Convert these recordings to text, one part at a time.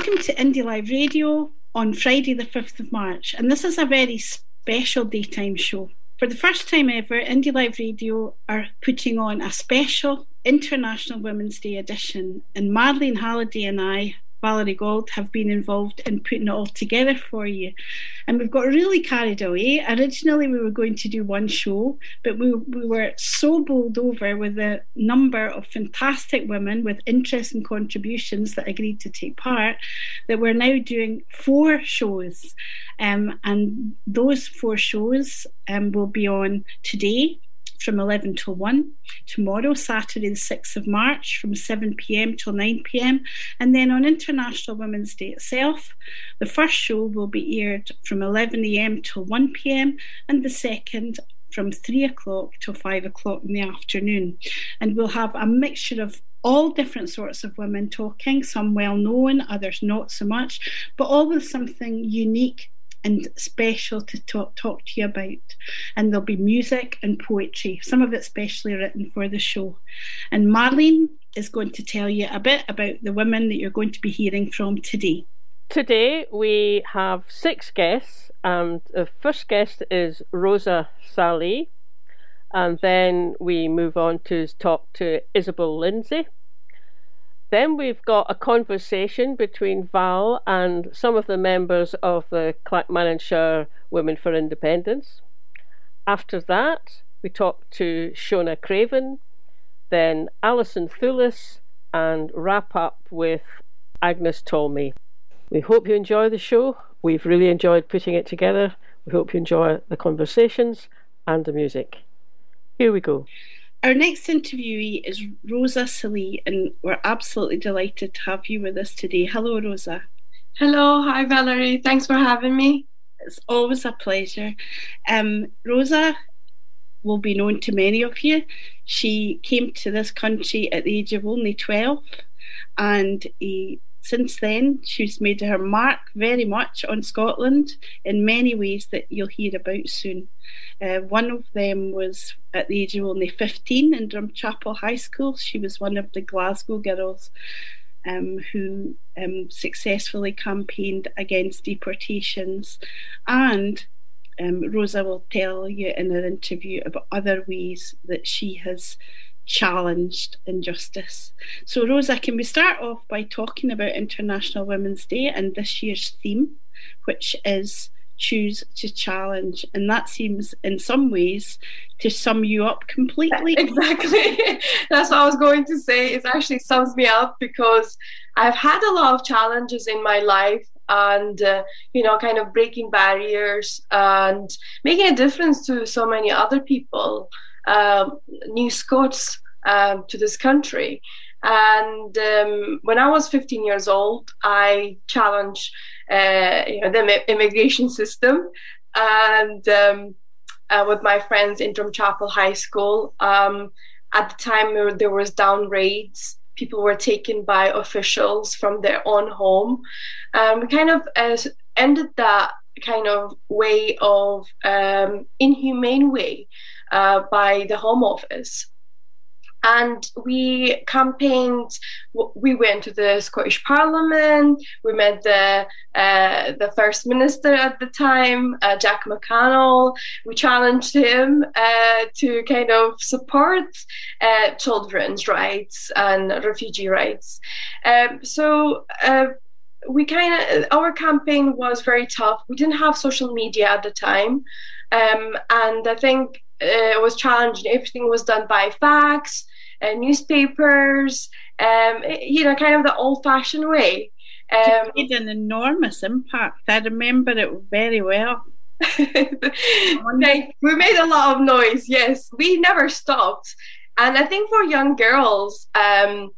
Welcome to Indie Live Radio on Friday, the 5th of March, and this is a very special daytime show. For the first time ever, Indie Live Radio are putting on a special International Women's Day edition, and Marlene Halliday and I Valerie Gold have been involved in putting it all together for you. And we've got really carried away. Originally, we were going to do one show, but we, we were so bowled over with the number of fantastic women with interest and contributions that agreed to take part that we're now doing four shows. Um, and those four shows um, will be on today from 11 till 1. Tomorrow, Saturday, the 6th of March, from 7 pm till 9 pm. And then on International Women's Day itself, the first show will be aired from 11 am till 1 pm, and the second from 3 o'clock till 5 o'clock in the afternoon. And we'll have a mixture of all different sorts of women talking, some well known, others not so much, but all with something unique and special to talk, talk to you about. And there'll be music and poetry, some of it specially written for the show. And Marlene is going to tell you a bit about the women that you're going to be hearing from today. Today we have six guests, and the first guest is Roza Salih, and then we move on to talk to Isobel Lindsay. Then we've got a conversation between Val and some of the members of the Clackmannanshire Women for Independence. After that, we talk to Shona Craven, then Alison Thewliss, and wrap up with Agnes Tolmie. We hope you enjoy the show. We've really enjoyed putting it together. We hope you enjoy the conversations and the music. Here we go. Our next interviewee is Roza Salih, and we're absolutely delighted to have you with us today. Hello, Roza. Hello, hi, Valerie. Thanks for having me. It's always a pleasure. Um, Roza will be known to many of you. She came to this country at the age of only 12 and he since then, she's made her mark very much on Scotland in many ways that you'll hear about soon. Uh, one of them was at the age of only 15 in Drumchapel High School. She was one of the Glasgow girls um, who um, successfully campaigned against deportations. And um, Roza will tell you in her interview about other ways that she has challenged injustice. So, Roza, can we start off by talking about International Women's Day and this year's theme, which is choose to challenge? And that seems, in some ways, to sum you up completely. Exactly. That's what I was going to say. It actually sums me up because I've had a lot of challenges in my life and uh, you know kind of breaking barriers and making a difference to so many other people um, new Scots um, to this country. And um, when I was 15 years old, I challenged uh, you know, the immigration system, and um, uh, with my friends in Drumchapel High School. Um, at the time, there was dawn raids. People were taken by officials from their own home. Um, kind of uh, ended that kind of way of um, inhumane way uh, by the Home Office. And we campaigned. We went to the Scottish Parliament. We met the uh, the First Minister at the time, uh, Jack McConnell. We challenged him uh, to kind of support uh, children's rights and refugee rights. Um, so uh, we kind of our campaign was very tough. We didn't have social media at the time, um, and I think uh, was challenging. Everything was done by fax, uh, newspapers, um, you know, kind of the old-fashioned way. Um, it made an enormous impact. I remember it very well. we made a lot of noise. Yes, we never stopped, and I think for young girls, um,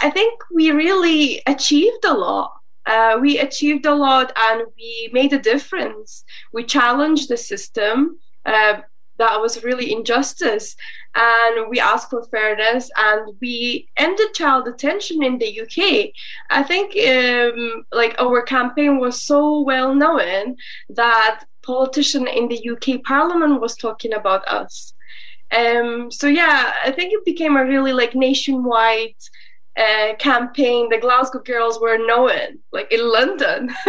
I think we really achieved a lot. Uh, we achieved a lot, and we made a difference. We challenged the system. Uh, that was really injustice and we asked for fairness and we ended child detention in the uk i think um, like our campaign was so well known that politician in the UK Parliament was talking about us. Um, so yeah, I think it became a really like nationwide uh, campaign. The Glasgow girls were known, like in London,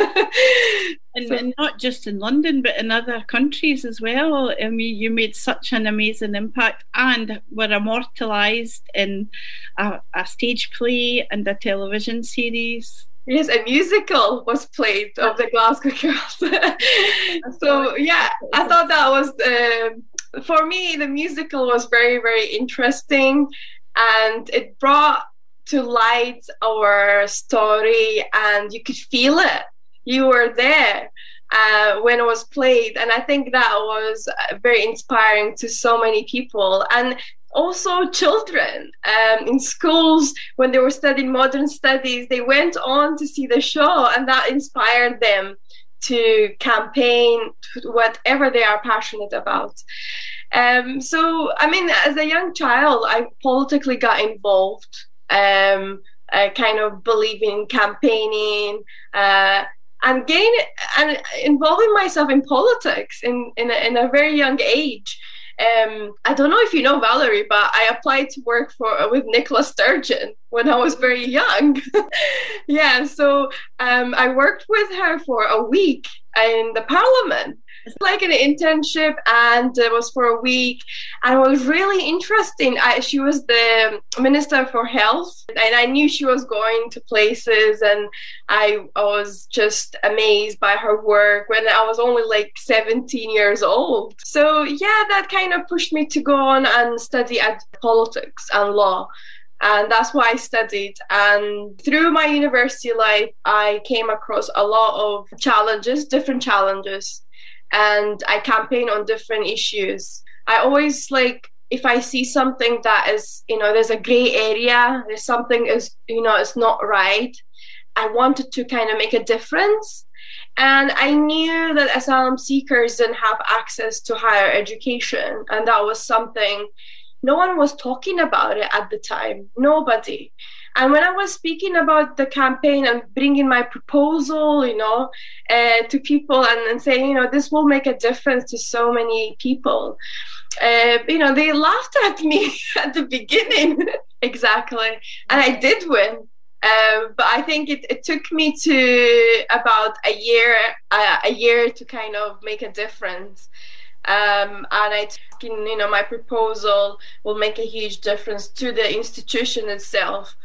and, so, and, not just in London, but in other countries as well. I mean, you made such an amazing impact, and were immortalised in a, a stage play and a television series. Yes, a musical was played of the Glasgow Girls. so yeah, I thought that was uh, for me. The musical was very very interesting, and it brought to light our story, and you could feel it. You were there. Uh, when it was played. And I think that was uh, very inspiring to so many people. And also children um, in schools when they were studying modern studies they went on to see the show and that inspired them to campaign whatever they are passionate about um, so i mean as a young child i politically got involved um, I kind of believing, campaigning uh, and gain and involving myself in politics in in a, in a very young age um, I don't know if you know Valerie, but I applied to work for with Nicola Sturgeon when I was very young. yeah, so um, I worked with her for a week in the Parliament, like an internship and it was for a week. And it was really interesting. I, she was the minister for health and i knew she was going to places and I, I was just amazed by her work when i was only like 17 years old. So yeah that kind of pushed me to go on and study at politics and law. And that's why I studied. And through my university life, I came across a lot of challenges, different challenges and I campaign on different issues. I always like if I see something that is, you know, there's a gray area, there's something is, you know, it's not right. I wanted to kind of make a difference. And I knew that asylum seekers didn't have access to higher education. And that was something no one was talking about it at the time. Nobody. And when I was speaking about the campaign and bringing my proposal, you know, uh, to people and, and saying, you know, this will make a difference to so many people, uh, you know, they laughed at me at the beginning. exactly. And I did win. Uh, but I think it, it took me to about a year, uh, a year to kind of make a difference. Um, and I, think, you know, my proposal will make a huge difference to the institution itself.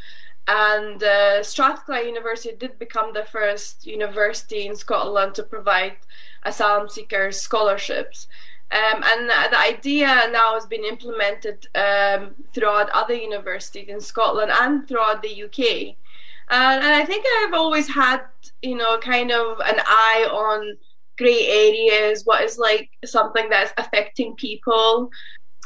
And uh, Strathclyde University did become the first university in Scotland to provide asylum seekers scholarships. Um, and the idea now has been implemented um, throughout other universities in Scotland and throughout the UK. and I think I've always had, you know, kind of an eye on grey areas, what is like something that's affecting people.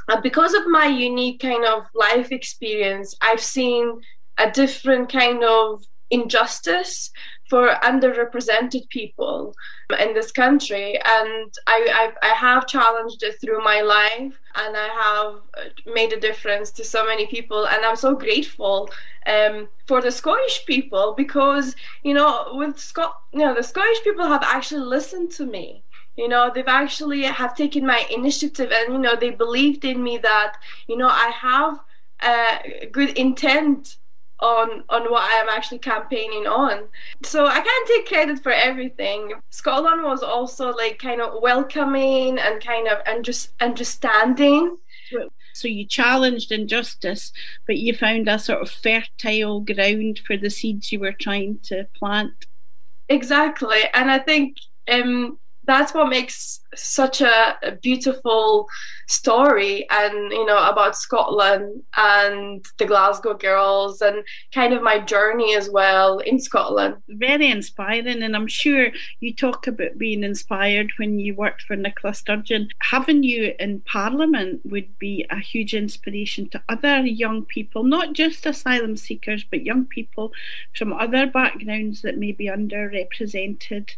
And because of my unique kind of life experience, I've seen a different kind of injustice for underrepresented people in this country. And I, I, I have challenged it through my life and I have made a difference to so many people. And I'm so grateful um, for the Scottish people because you know with Scot you know the Scottish people have actually listened to me. You know they've actually have taken my initiative and you know they believed in me that you know I have a good intent on on what I am actually campaigning on. So I can't take credit for everything. Scotland was also like kind of welcoming and kind of just understanding. So you challenged injustice, but you found a sort of fertile ground for the seeds you were trying to plant. Exactly, and I think um, that's what makes such a, beautiful story and you know about Scotland and the Glasgow girls and kind of my journey as well in Scotland. Very inspiring and I'm sure you talk about being inspired when you worked for Nicola Sturgeon. Having you in Parliament would be a huge inspiration to other young people, not just asylum seekers, but young people from other backgrounds that may be underrepresented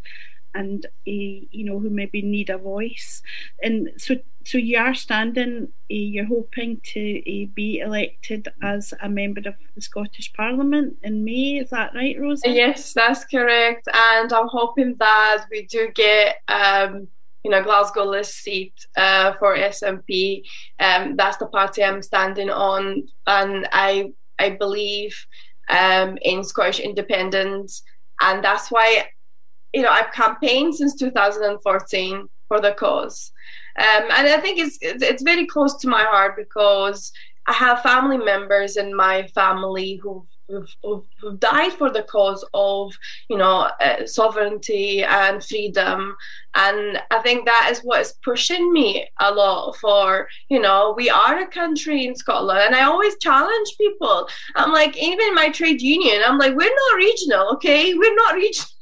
and you know who maybe need a voice. And so so you are standing uh, you're hoping to uh, be elected as a member of the Scottish Parliament in May is that right Roza? Yes that's correct. And I'm hoping that we do get um, you know Glasgow list seat uh, for SNP. Um, that's the party I'm standing on, and I I believe um, in Scottish independence, and that's why you know I've campaigned since 2014 for the cause, um, and I think it's it's very close to my heart because I have family members in my family who've who've, who've, died for the cause of you know uh, sovereignty and freedom. And i think that is what is pushing me a lot for you know we are a country in scotland. And i always challenge people. I'm like even in my trade union i'm like we're not regional okay? We're not regional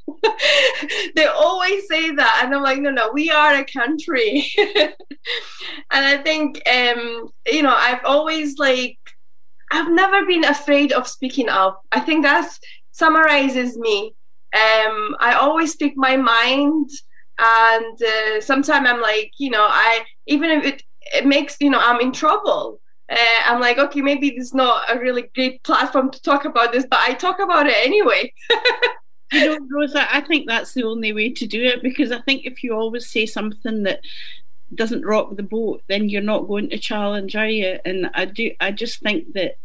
they always say that and i'm like no no we are a country and i think um you know i've always like I've never been afraid of speaking up. I think that summarizes me. Um, I always speak my mind, and uh, sometimes I'm like, you know, I even if it, it makes you know I'm in trouble. Uh, I'm like, okay, maybe this is not a really great platform to talk about this, but I talk about it anyway. you know, Roza, I think that's the only way to do it because I think if you always say something that doesn't rock the boat, then you're not going to challenge, are you? And I do. I just think that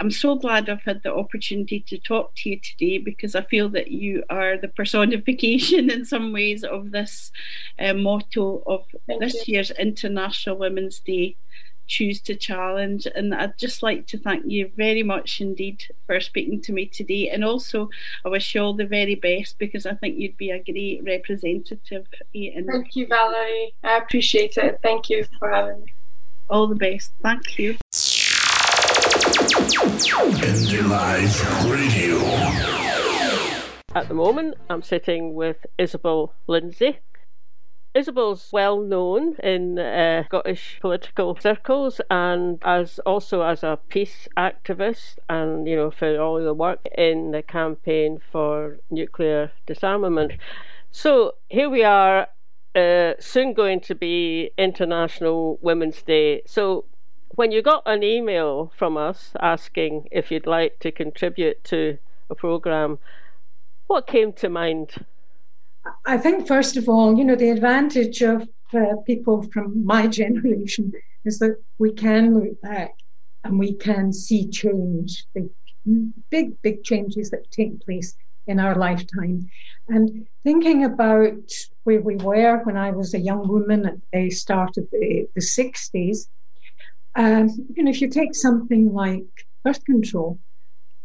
I'm so glad I've had the opportunity to talk to you today because I feel that you are the personification in some ways of this uh, motto of Thank this you. year's International Women's Day choose to challenge. And I'd just like to thank you very much indeed for speaking to me today. And also, I wish you all the very best because I think you'd be a great representative. Eh, In thank you, Valerie. I appreciate it. Thank you for having me. All the best. Thank you. Indie Live Radio. At the moment, I'm sitting with Isobel Lindsay. Isobel's well known in uh, Scottish political circles and as also as a peace activist and you know for all the work in the campaign for nuclear disarmament. So here we are uh, soon going to be International Women's Day. So when you got an email from us asking if you'd like to contribute to a program, what came to mind? I think, first of all, you know, the advantage of uh, people from my generation is that we can look back and we can see change, the big, big changes that take place in our lifetime. And thinking about where we were when I was a young woman at the start of the, the 60s, um, you know, if you take something like birth control,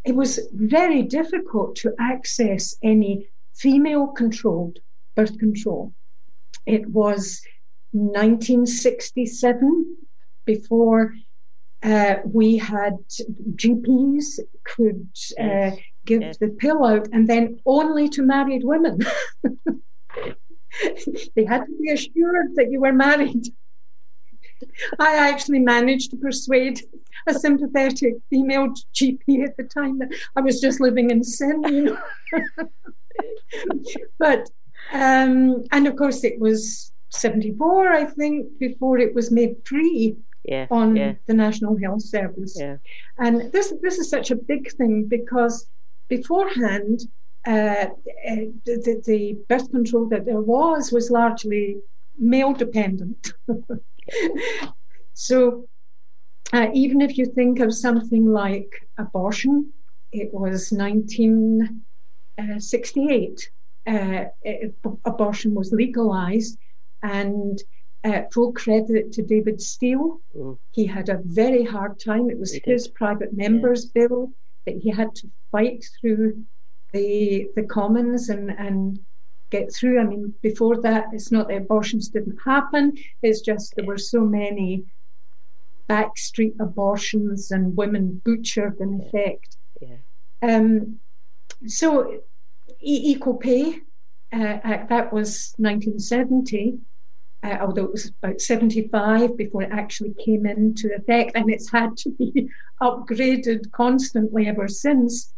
it was very difficult to access any female controlled birth control. It was 1967 before uh, we had GPs could uh, give yes. the pill out, and then only to married women. they had to be assured that you were married. I actually managed to persuade a sympathetic female GP at the time that I was just living in sin, you know. but um, and of course it was 74 i think before it was made free yeah, on yeah. the national health service yeah. and this this is such a big thing because beforehand uh, uh the, the birth control that there was was largely male dependent so uh, even if you think of something like abortion it was 19 68, uh, abortion was legalized, and uh, full credit to David Steel. Mm. He had a very hard time. It was he his did. private members' yeah. bill that he had to fight through the the Commons and and get through. I mean, before that, it's not that abortions didn't happen. It's just there were so many backstreet abortions and women butchered in effect. Yeah. Um, so equal pay, uh, uh, that was 1970, uh, although it was about 75 before it actually came into effect, and it's had to be upgraded constantly ever since.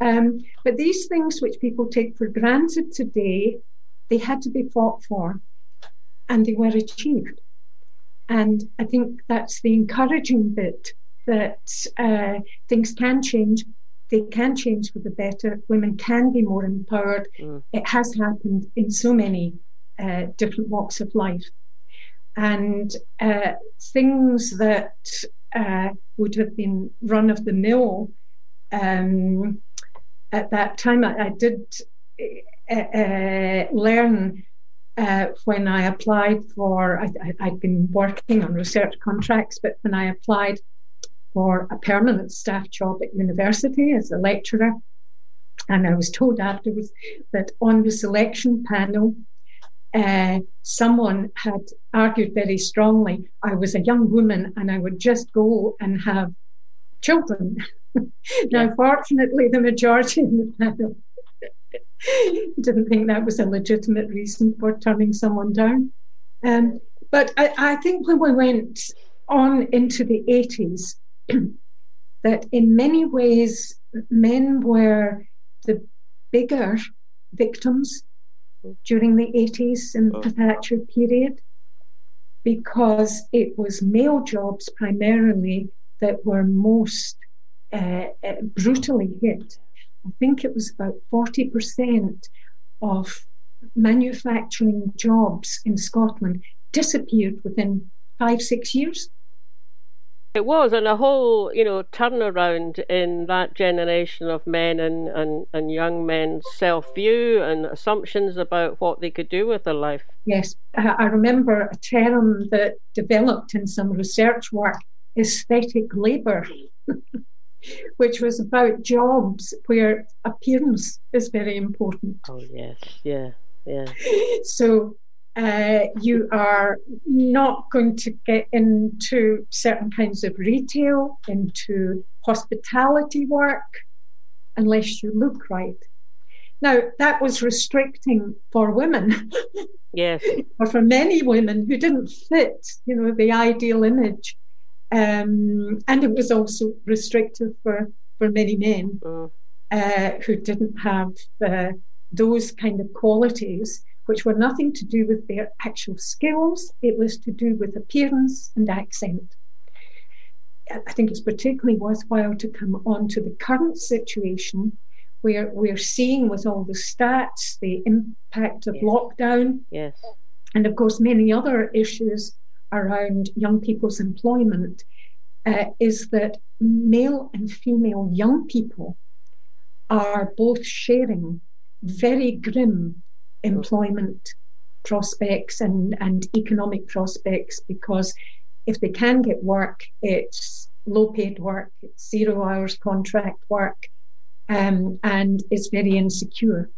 Um, but these things which people take for granted today, they had to be fought for, and they were achieved. And I think that's the encouraging bit that uh, things can change they can change for the better. Women can be more empowered. Mm. It has happened in so many uh, different walks of life. And uh, things that uh, would have been run of the mill um, at that time, I, I did uh, uh, learn uh, when I applied for, I, had been working on research contracts, but when I applied for a permanent staff job at university as a lecturer, and I was told afterwards that on the selection panel, uh, someone had argued very strongly I was a young woman and I would just go and have children. now, fortunately, the majority in the panel didn't think that was a legitimate reason for turning someone down. Um, but I, I think when we went on into the 80s, that in many ways men were the bigger victims during the 80s and the Thatcher period because it was male jobs primarily that were most uh, uh, brutally hit. I think it was about 40% of manufacturing jobs in Scotland disappeared within five, six years. It was, and a whole, you know, turnaround in that generation of men and, and, and young men's self view and assumptions about what they could do with their life. Yes, I remember a term that developed in some research work aesthetic labour, which was about jobs where appearance is very important. Oh, yes, yeah, yeah. So uh, you are not going to get into certain kinds of retail, into hospitality work, unless you look right. Now, that was restricting for women. Yes. or for many women who didn't fit, you know, the ideal image. Um, and it was also restrictive for, for many men mm. uh, who didn't have uh, those kind of qualities which were nothing to do with their actual skills, it was to do with appearance and accent. I think it's particularly worthwhile to come on to the current situation where we're seeing with all the stats the impact of yes. lockdown. Yes. And of course, many other issues around young people's employment uh, is that male and female young people are both sharing very grim employment prospects and, and economic prospects because if they can get work, it's low paid work, it's zero hours contract work, um, and it's very insecure.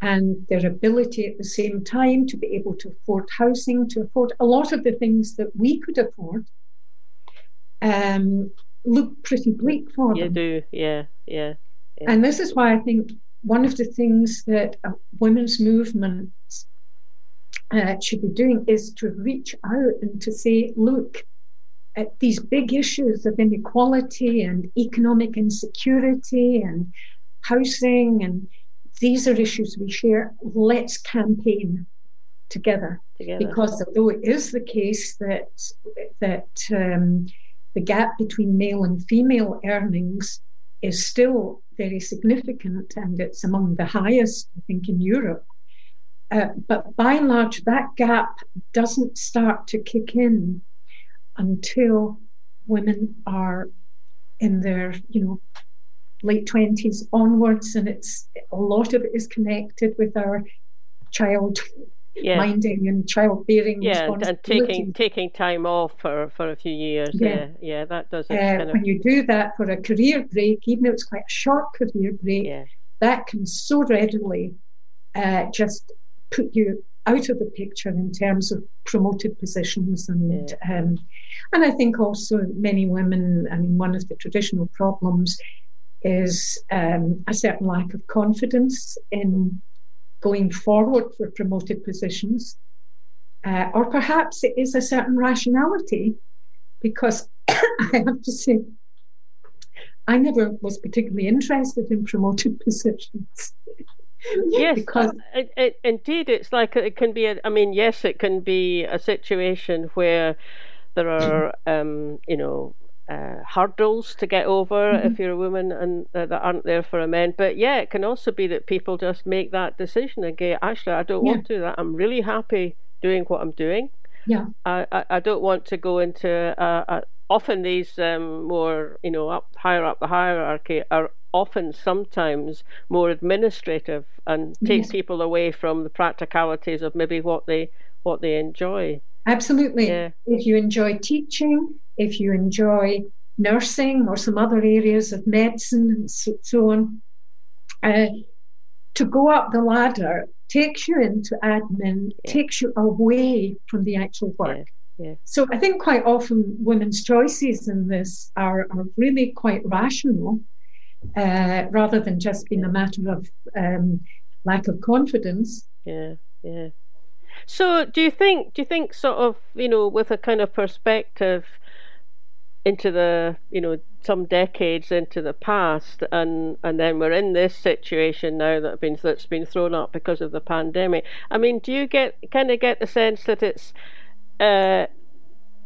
And their ability at the same time to be able to afford housing, to afford a lot of the things that we could afford, um, look pretty bleak for you them. You do, yeah, yeah, yeah. And this is why I think one of the things that women's movements uh, should be doing is to reach out and to say, look, at these big issues of inequality and economic insecurity and housing, and these are issues we share. Let's campaign together. together. Because although it is the case that that um, the gap between male and female earnings is still very significant and it's among the highest, I think, in Europe. Uh, but by and large, that gap doesn't start to kick in until women are in their, you know, late 20s onwards, and it's a lot of it is connected with our child yeah. minding and childbearing yeah and taking taking time off for for a few years yeah yeah, yeah that does uh, kind of... when you do that for a career break even though it's quite a short career break yeah. that can so readily uh, just put you out of the picture in terms of promoted positions and yeah. um, and I think also many women I mean one of the traditional problems is um, a certain lack of confidence in going forward for promoted positions. Uh, or perhaps it is a certain rationality, because I have to say, I never was particularly interested in promoted positions. yes, because it, it, indeed, it's like it can be. A, I mean, yes, it can be a situation where there are, um, you know, uh, hurdles to get over mm-hmm. if you're a woman and uh, that aren't there for a man. But yeah, it can also be that people just make that decision and go, actually, I don't yeah. want to do that. I'm really happy doing what I'm doing. Yeah. I, I, I don't want to go into a, a often these um, more you know up higher up the hierarchy are often sometimes more administrative and take yes. people away from the practicalities of maybe what they what they enjoy absolutely yeah. if you enjoy teaching if you enjoy nursing or some other areas of medicine and so, so on uh, to go up the ladder takes you into admin yeah. takes you away from the actual work yeah. So I think quite often women's choices in this are, are really quite rational, uh, rather than just being a matter of um, lack of confidence. Yeah, yeah. So do you think? Do you think sort of you know with a kind of perspective into the you know some decades into the past and and then we're in this situation now that been that's been thrown up because of the pandemic i mean do you get kind of get the sense that it's uh,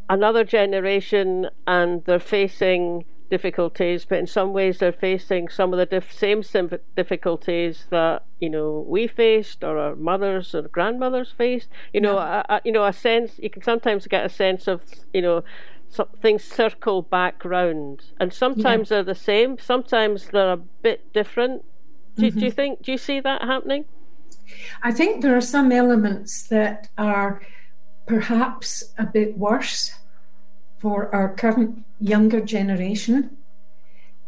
another generation and they're facing difficulties, but in some ways they're facing some of the same difficulties that you know we faced or our mothers or grandmothers faced. You know, yeah. a, a, you know, a sense you can sometimes get a sense of you know some things circle back round, and sometimes yeah. they're the same, sometimes they're a bit different. Do, mm-hmm. do you think? Do you see that happening? I think there are some elements that are perhaps a bit worse for our current younger generation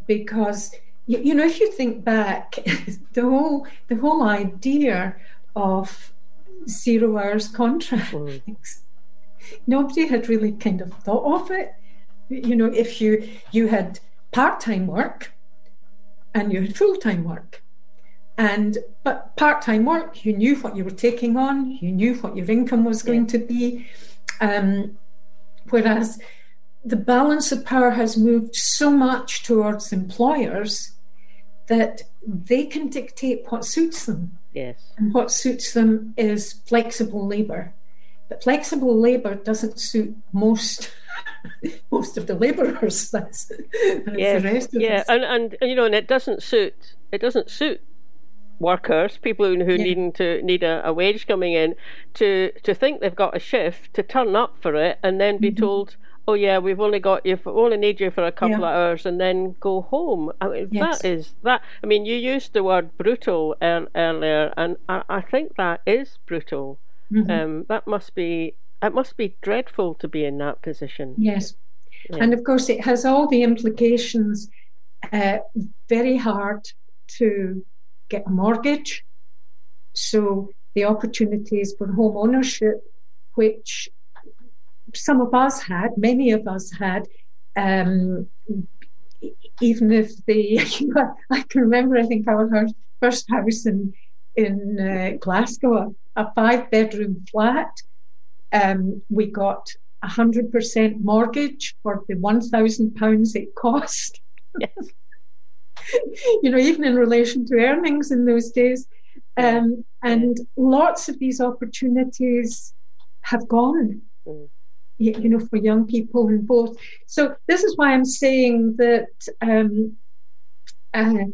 because you, you know if you think back the whole the whole idea of zero hours contracts mm. nobody had really kind of thought of it you know if you you had part-time work and you had full-time work and but part-time work, you knew what you were taking on, you knew what your income was going yeah. to be. Um, whereas the balance of power has moved so much towards employers that they can dictate what suits them. Yes. And what suits them is flexible labour. But flexible labour doesn't suit most most of the labourers. That's, that's yeah, the rest of yeah, us. and, and you know, and it doesn't suit it doesn't suit workers, people who, who yeah. needing to need a, a, wage coming in, to to think they've got a shift, to turn up for it, and then be mm-hmm. told, "Oh yeah, we've only got you, for, only need you for a couple yeah. of hours, and then go home." I mean, yes. that is that. I mean, you used the word brutal er, earlier, and I, I, think that is brutal. Mm-hmm. Um, that must be it must be dreadful to be in that position. Yes, yeah. and of course it has all the implications. Uh, very hard to get a mortgage. So the opportunities for home ownership, which some of us had, many of us had, um, even if the, I can remember, I think our first house in in uh, Glasgow, a, five bedroom flat. Um, we got a hundred percent mortgage for the one thousand pounds it cost. Yes. you know, even in relation to earnings in those days. Um, and lots of these opportunities have gone, mm. You, know, for young people and both. So this is why I'm saying that um, uh,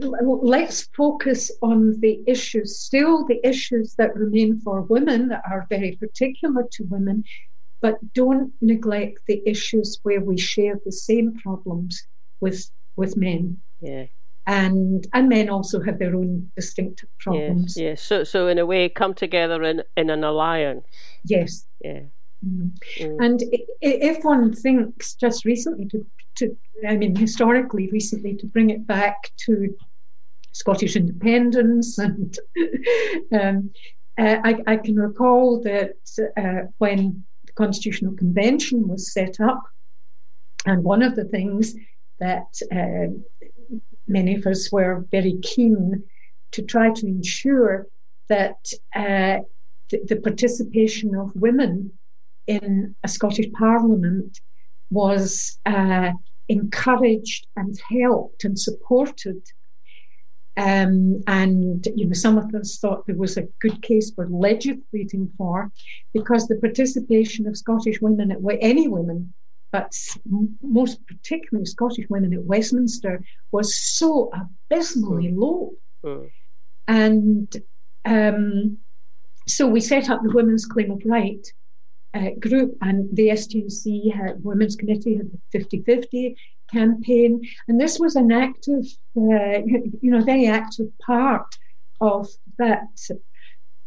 let's focus on the issues, still the issues that remain for women that are very particular to women, but don't neglect the issues where we share the same problems with with men. Yeah. And and men also have their own distinctive problems. Yes, yes. So so in a way, come together in in an alliance. Yes. Yeah. Mm. And if one thinks just recently to, to, I mean, historically recently, to bring it back to Scottish independence, and um, uh, I, I, can recall that uh, when the Constitutional Convention was set up, and one of the things that uh, many of us were very keen to try to ensure that uh, the, participation of women in a Scottish Parliament was uh, encouraged and helped and supported. Um, and you know, some of us thought there was a good case for legislating for, because the participation of Scottish women, at any women but most particularly Scottish women at Westminster, was so abysmally mm. low. Mm. And um, so we set up the Women's Claim of Right uh, group, and the STUC had, Women's Committee had the 50 50 campaign. And this was an active, uh, you know, very active part of that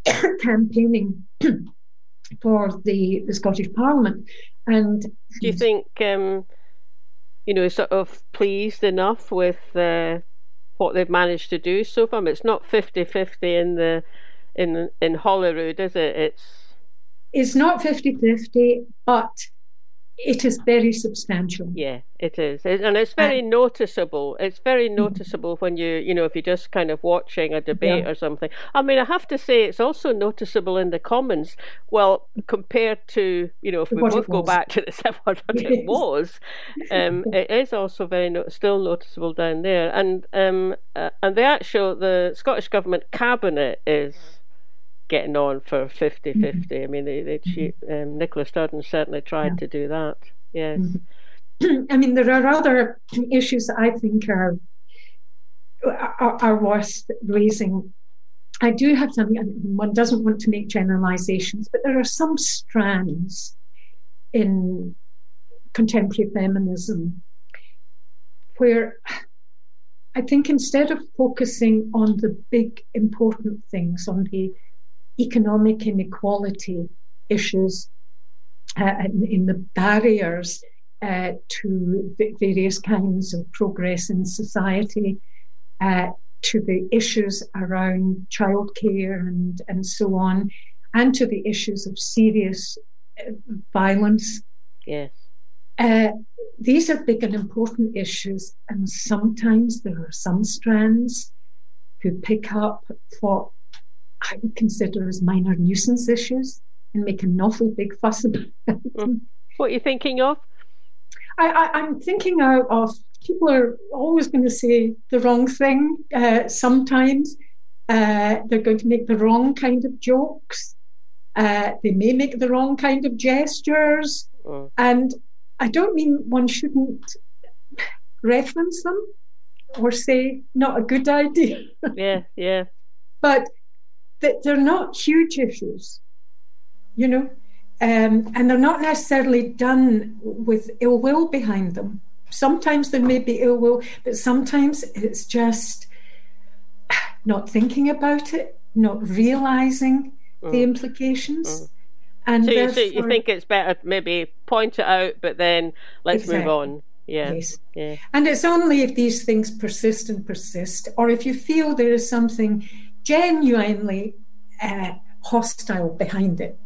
campaigning for the, the Scottish Parliament. And do you think, um, you know, sort of pleased enough with uh, what they've managed to do so far? It's not 50-50 in the in in Holyrood, is it? It's it's not 50-50, but it is very substantial. Yeah, it is, and it's very noticeable. It's very noticeable when you, you know, if you're just kind of watching a debate yeah. or something. I mean, I have to say, it's also noticeable in the Commons. Well, compared to, you know, if we both go back to the what it was, um, it is also very no- still noticeable down there. And um, uh, and the actual the Scottish government cabinet is getting on for 50 50. Mm-hmm. I mean, they, they, she, um, Nicola certainly tried yeah. to do that. Yes. Mm-hmm. I mean, there are other issues that I think are, are, are worth raising. I do have some, one doesn't want to make generalizations, but there are some strands in contemporary feminism where I think instead of focusing on the big important things, on the economic inequality issues uh, in, in, the barriers uh, to various kinds of progress in society, uh, to the issues around childcare and, and so on, and to the issues of serious uh, violence. Yes. Uh, these are big and important issues, and sometimes there are some strands who pick up what I would consider as minor nuisance issues and make an awful big fuss about them. What are you thinking of? I, am thinking of, of, people are always going to say the wrong thing. Uh, sometimes uh, they're going to make the wrong kind of jokes. Uh, they may make the wrong kind of gestures. Mm. And I don't mean one shouldn't reference them or say not a good idea. yeah, yeah. But that they're not huge issues, you know, um, and they're not necessarily done with ill will behind them. Sometimes there may be ill will, but sometimes it's just not thinking about it, not realizing mm. the implications. Mm. And so you, you, think it's better maybe point it out, but then let's exactly. move on. Yeah. Yes. Yeah. And it's only if these things persist and persist, or if you feel there is something genuinely uh, hostile behind it.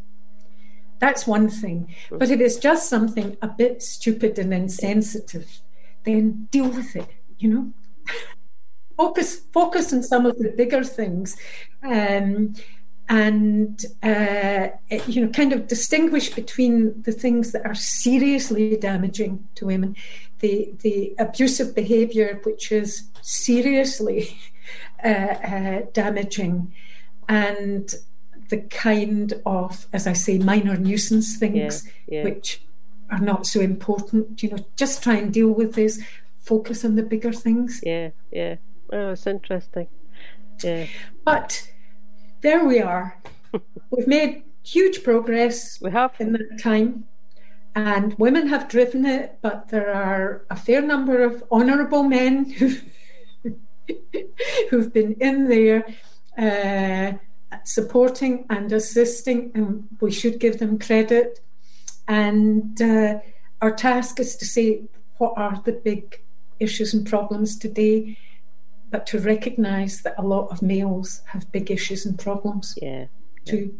That's one thing. But if it's just something a bit stupid and insensitive, then deal with it, you know? focus focus on some of the bigger things. Um, and uh, you know, kind of distinguish between the things that are seriously damaging to women, the the abusive behaviour which is seriously uh, uh, damaging, and the kind of, as I say, minor nuisance things yeah, yeah. which are not so important. You know, just try and deal with this. Focus on the bigger things. Yeah, yeah. Oh, it's interesting. Yeah. But there we are. We've made huge progress. We have in that time. And women have driven it, but there are a fair number of honourable men who who've been in there uh, supporting and assisting, and we should give them credit. And uh, our task is to say what are the big issues and problems today, but to recognise that a lot of males have big issues and problems yeah, too,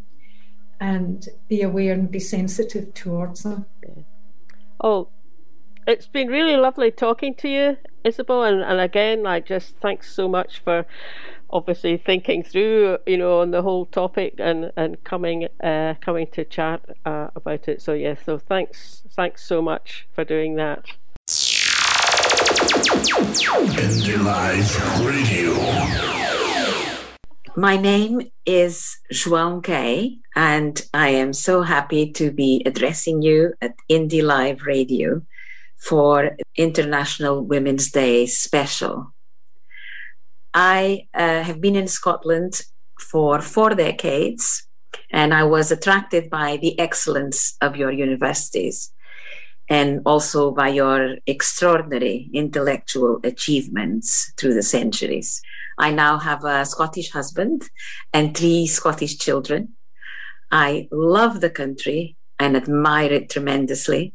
yeah. and be aware and be sensitive towards them. Yeah. Oh, it's been really lovely talking to you, Isobel, and, and again, like just thanks so much for obviously thinking through, you know, on the whole topic and and coming uh, coming to chat uh, about it. So yes, yeah, so thanks thanks so much for doing that. Indie Live Radio. My name is João Kay, and I am so happy to be addressing you at Indie Live Radio for International Women's Day special. I uh, have been in Scotland for four decades, and I was attracted by the excellence of your universities and also by your extraordinary intellectual achievements through the centuries. I now have a Scottish husband and three Scottish children. I love the country and admire it tremendously.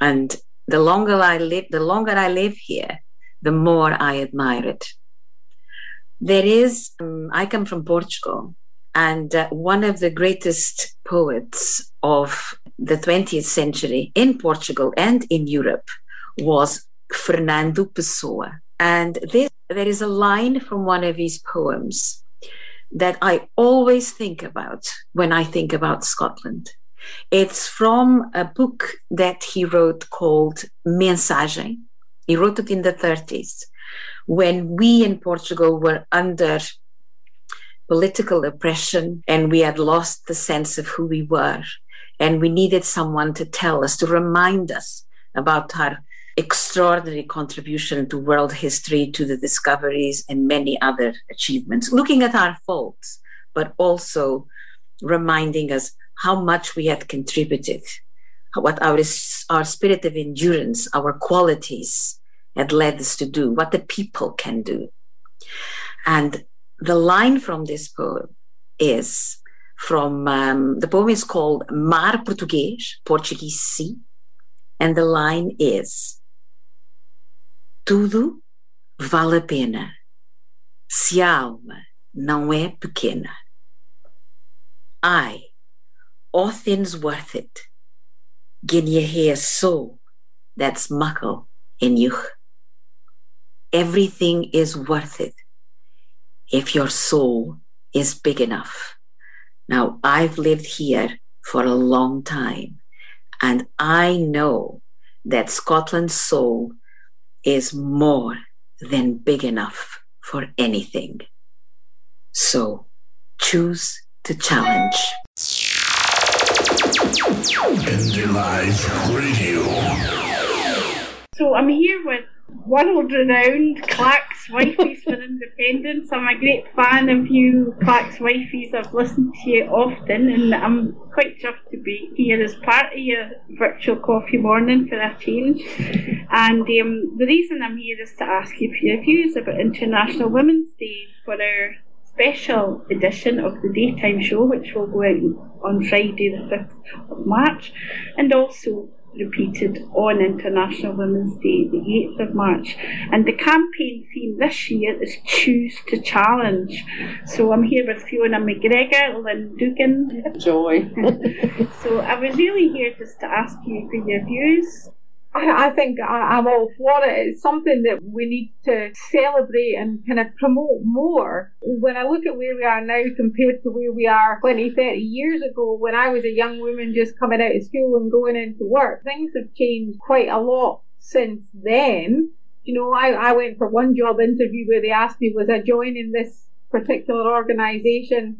And the longer I live, the longer I live here, the more I admire it. There is, um, I come from Portugal, and uh, one of the greatest poets of the 20th century in Portugal and in Europe was Fernando Pessoa. And this, there is a line from one of his poems that I always think about when I think about Scotland. It's from a book that he wrote called Mensagem. He wrote it in the 30s when we in Portugal were under political oppression and we had lost the sense of who we were. And we needed someone to tell us, to remind us about our extraordinary contribution to world history, to the discoveries, and many other achievements, looking at our faults, but also reminding us how much we had contributed, what our, our spirit of endurance, our qualities had led us to do, what the people can do. And the line from this poem is from um, the poem is called Mar Português, Portuguese Sea, and the line is Tudo vale a pena se a alma não é pequena. I, all things worth it, gin ye hear soul that's muckle in you. Everything is worth it if your soul is big enough. Now, I've lived here for a long time, and I know that Scotland's soul is more than big enough for anything. So choose to challenge. Indie Live Radio. So I'm here with world renowned Clacks Wifeys for Independence. I'm a great fan of you, Clacks Wifeys. I've listened to you often, and I'm quite chuffed to be here as part of your virtual coffee morning for a change. And um, the reason I'm here is to ask you for your views about International Women's Day for our special edition of the daytime show, which will go out on Friday, the 5th of March, and also repeated on International Women's Day, the 8th of March. And the campaign theme this year is Choose to Challenge. So I'm here with Fiona McGregor, Lynn Dugan. Joy. so I was really here just to ask you for your views I, I think I, am all for it. It's something that we need to celebrate and kind of promote more. When I look at where we are now compared to where we are 20, 30 years ago, when I was a young woman just coming out of school and going into work, things have changed quite a lot since then. You know, I, I went for one job interview where they asked me, was I joining this particular organisation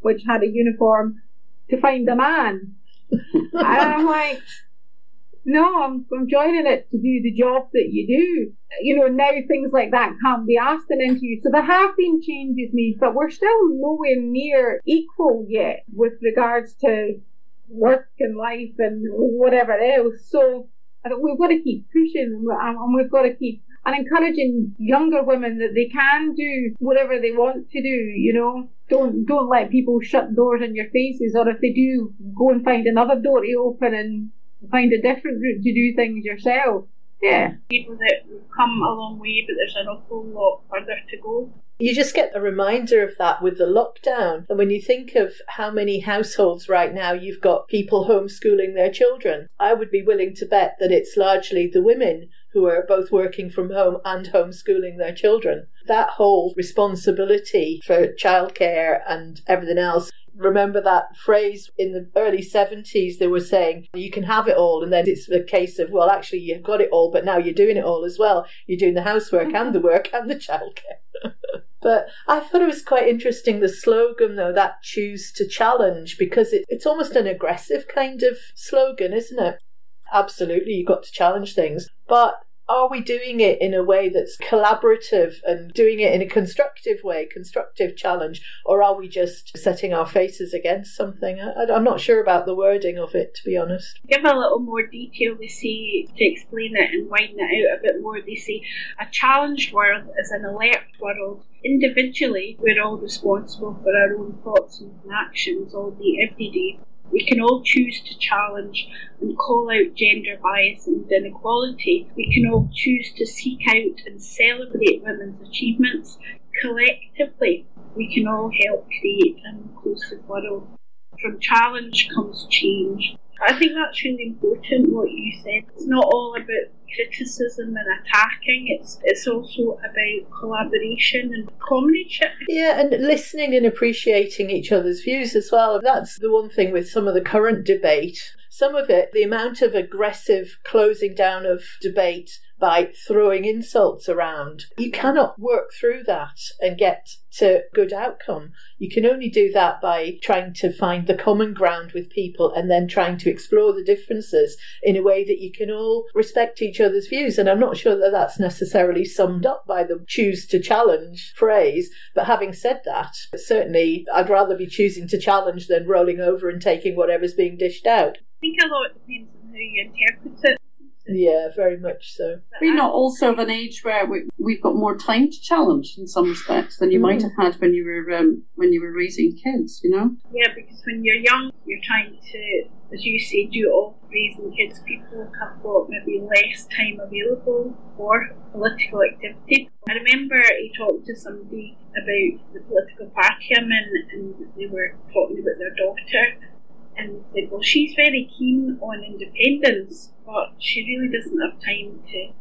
which had a uniform to find a man? and I'm like, no, I'm, I'm joining it to do the job that you do. You know, now things like that can't be asked in interviews. So there have been changes made, but we're still nowhere near equal yet with regards to work and life and whatever else. So I think we've got to keep pushing and we've got to keep and encouraging younger women that they can do whatever they want to do, you know. Don't don't let people shut doors in your faces or if they do, go and find another door to open and find a different route to do things yourself. Yeah. People that come a long way, but there's an awful lot further to go. You just get a reminder of that with the lockdown. And when you think of how many households right now you've got people homeschooling their children, I would be willing to bet that it's largely the women who are both working from home and homeschooling their children. That whole responsibility for childcare and everything else remember that phrase in the early 70s they were saying you can have it all and then it's the case of well actually you've got it all but now you're doing it all as well you're doing the housework and the work and the childcare But I thought it was quite interesting the slogan, though, that choose to challenge, because it, it's almost an aggressive kind of slogan, isn't it? Absolutely, you've got to challenge things. But are we doing it in a way that's collaborative and doing it in a constructive way, constructive challenge, or are we just setting our faces against something? I, am not sure about the wording of it, to be honest. Give a little more detail, they say, to explain it and widen it out a bit more. They say a challenged world is an alert world. Individually, we're all responsible for our own thoughts and actions all day, every day. We can all choose to challenge and call out gender bias and inequality. We can all choose to seek out and celebrate women's achievements. Collectively, we can all help create an inclusive world. From challenge comes change. I think that's really important what you said. It's not all about criticism and attacking. It's it's also about collaboration and comradeship. Yeah, and listening and appreciating each other's views as well. That's the one thing with some of the current debate. Some of it, the amount of aggressive closing down of debate by throwing insults around. You cannot work through that and get to good outcome. You can only do that by trying to find the common ground with people and then trying to explore the differences in a way that you can all respect each other's views. And I'm not sure that that's necessarily summed up by the choose to challenge phrase. But having said that, certainly I'd rather be choosing to challenge than rolling over and taking whatever's being dished out. I think a lot depends on how you interpret it. Yeah, very much so. We're not also of an age where we, we've got more time to challenge in some respects than you might have had when you were um, when you were raising kids. You know. Yeah, because when you're young, you're trying to, as you say, do all raising kids. People have got maybe less time available for political activity. I remember I talked to somebody about the political party I'm in, and they were talking about their daughter and said, well, she's very keen on independence, but she really doesn't have time to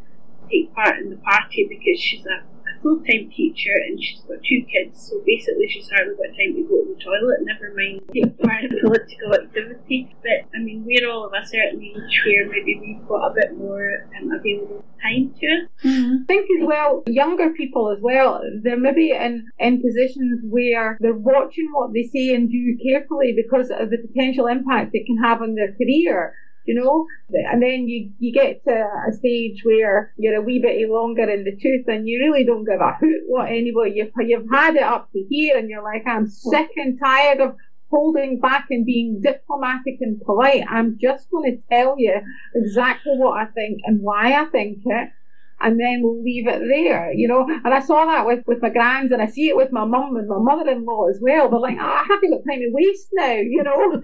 take part in the party because she's a full time teacher and she's got two kids, so basically she's hardly got time to go to the toilet, never mind take part in political activity. But I mean, we're all of a certain age where maybe we've got a bit more um, available time to us. Mm-hmm. I think as well, younger people as well, they're maybe in, in positions where they're watching what they say and do carefully because of the potential impact it can have on their career you know? And then you, you get to a stage where you're a wee bit longer in the tooth and you really don't give a hoot what anybody, you've, you've had it up to here and you're like, I'm sick and tired of holding back and being diplomatic and polite. I'm just going to tell you exactly what I think and why I think it and then we'll leave it there, you know. And I saw that with, with my grands and I see it with my mum and my mother in law as well. They're like, oh, I haven't got time to waste now, you know.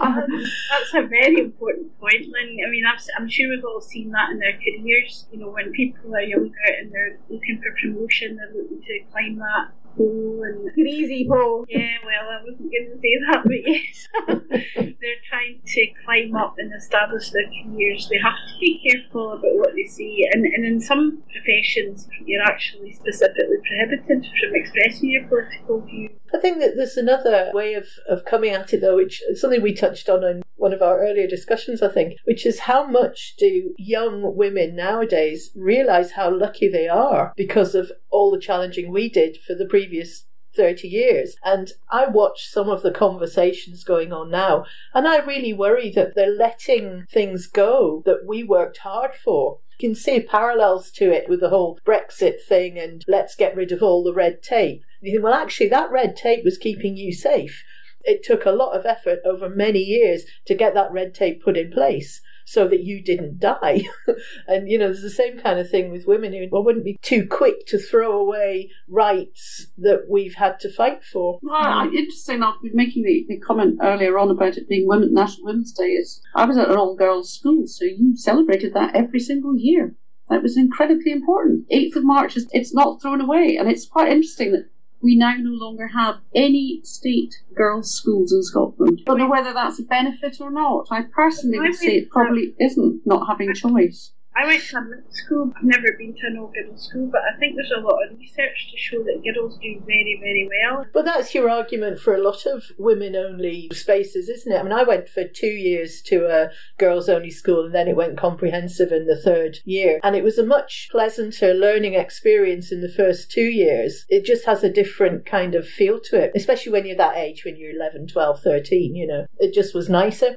That's a very important point, Lynn. I mean, I've, I'm sure we've all seen that in their careers. You know, when people are younger and they're looking for promotion, they're looking to climb that pole and crazy pole. Yeah, well, I wasn't going to say that, but yes, they're trying to climb up and establish their careers. They have to be careful about what they say, and, and in some professions, you're actually specifically prohibited from expressing your political views. I think that there's another way of, of coming at it, though, which is something we touched on in one of our earlier discussions, I think, which is how much do young women nowadays realize how lucky they are because of all the challenging we did for the previous 30 years. And I watch some of the conversations going on now, and I really worry that they're letting things go that we worked hard for. You can see parallels to it with the whole Brexit thing and let's get rid of all the red tape. You think, well, actually, that red tape was keeping you safe. It took a lot of effort over many years to get that red tape put in place so that you didn't die. and, you know, there's the same kind of thing with women who well, wouldn't be too quick to throw away rights that we've had to fight for. Well, interesting enough, making the, the comment earlier on about it being Women, National Women's Day is I was at an all girls school, so you celebrated that every single year. That was incredibly important. 8th of March is it's not thrown away, and it's quite interesting that we now no longer have any state girls' schools in Scotland. I don't know whether that's a benefit or not. I personally would say it probably isn't not having choice. I went to a mixed school. I've never been to an all girls school, but I think there's a lot of research to show that girls do very, very well. But that's your argument for a lot of women only spaces, isn't it? I mean, I went for two years to a girls only school and then it went comprehensive in the third year. And it was a much pleasanter learning experience in the first two years. It just has a different kind of feel to it, especially when you're that age, when you're 11, 12, 13, you know. It just was nicer.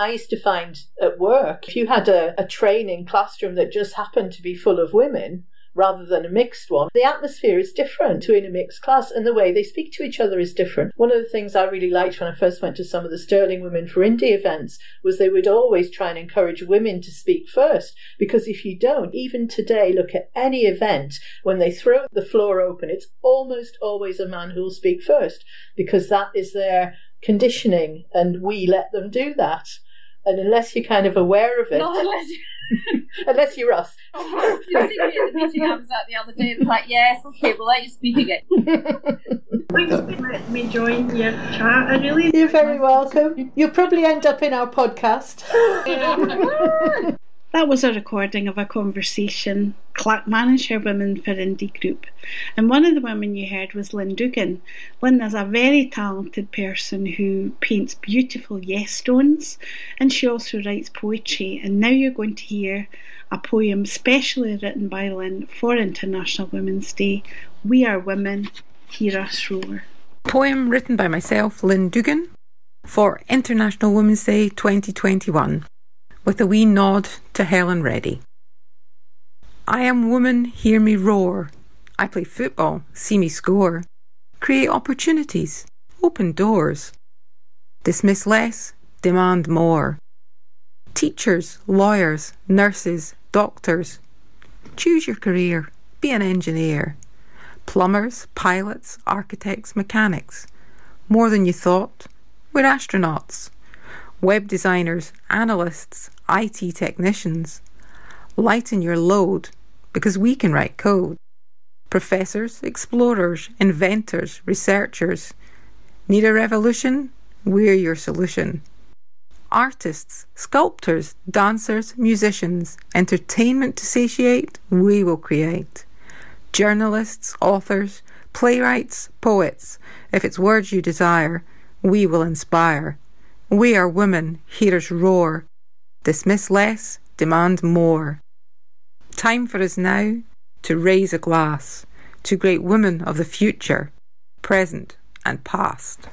I used to find at work, if you had a, a training classroom that just happened to be full of women, rather than a mixed one, the atmosphere is different to in a mixed class and the way they speak to each other is different. One of the things I really liked when I first went to some of the Stirling Women for Indy events was they would always try and encourage women to speak first because if you don't, even today, look at any event, when they throw the floor open, it's almost always a man who will speak first because that is their conditioning and we let them do that. And unless you're kind of aware of it, Not unless unless you're us, oh, you see me at the meeting I was at the other day. It's like, yes, okay, we'll let you speak again. Thanks for letting me join your chat. I really. you're very welcome. You'll probably end up in our podcast. That was a recording of a conversation Clackmannanshire Women for Indie Group. And one of the women you heard was Lynn Dugan. Lynn is a very talented person who paints beautiful yes stones and she also writes poetry. And now you're going to hear a poem specially written by Lynn for International Women's Day We Are Women, Hear Us Roar. Poem written by myself, Lynn Dugan, for International Women's Day 2021, with a wee nod to Helen Reddy. I am woman, hear me roar. I play football, see me score. Create opportunities, open doors. Dismiss less, demand more. Teachers, lawyers, nurses, doctors. Choose your career, be an engineer. Plumbers, pilots, architects, mechanics. More than you thought, we're astronauts. Web designers, analysts, IT technicians. Lighten your load because we can write code. Professors, explorers, inventors, researchers. Need a revolution? We're your solution. Artists, sculptors, dancers, musicians, entertainment to satiate, we will create. Journalists, authors, playwrights, poets, if it's words you desire, we will inspire. We are women, hear us roar. Dismiss less, demand more. Time for us now to raise a glass to great women of the future, present and past.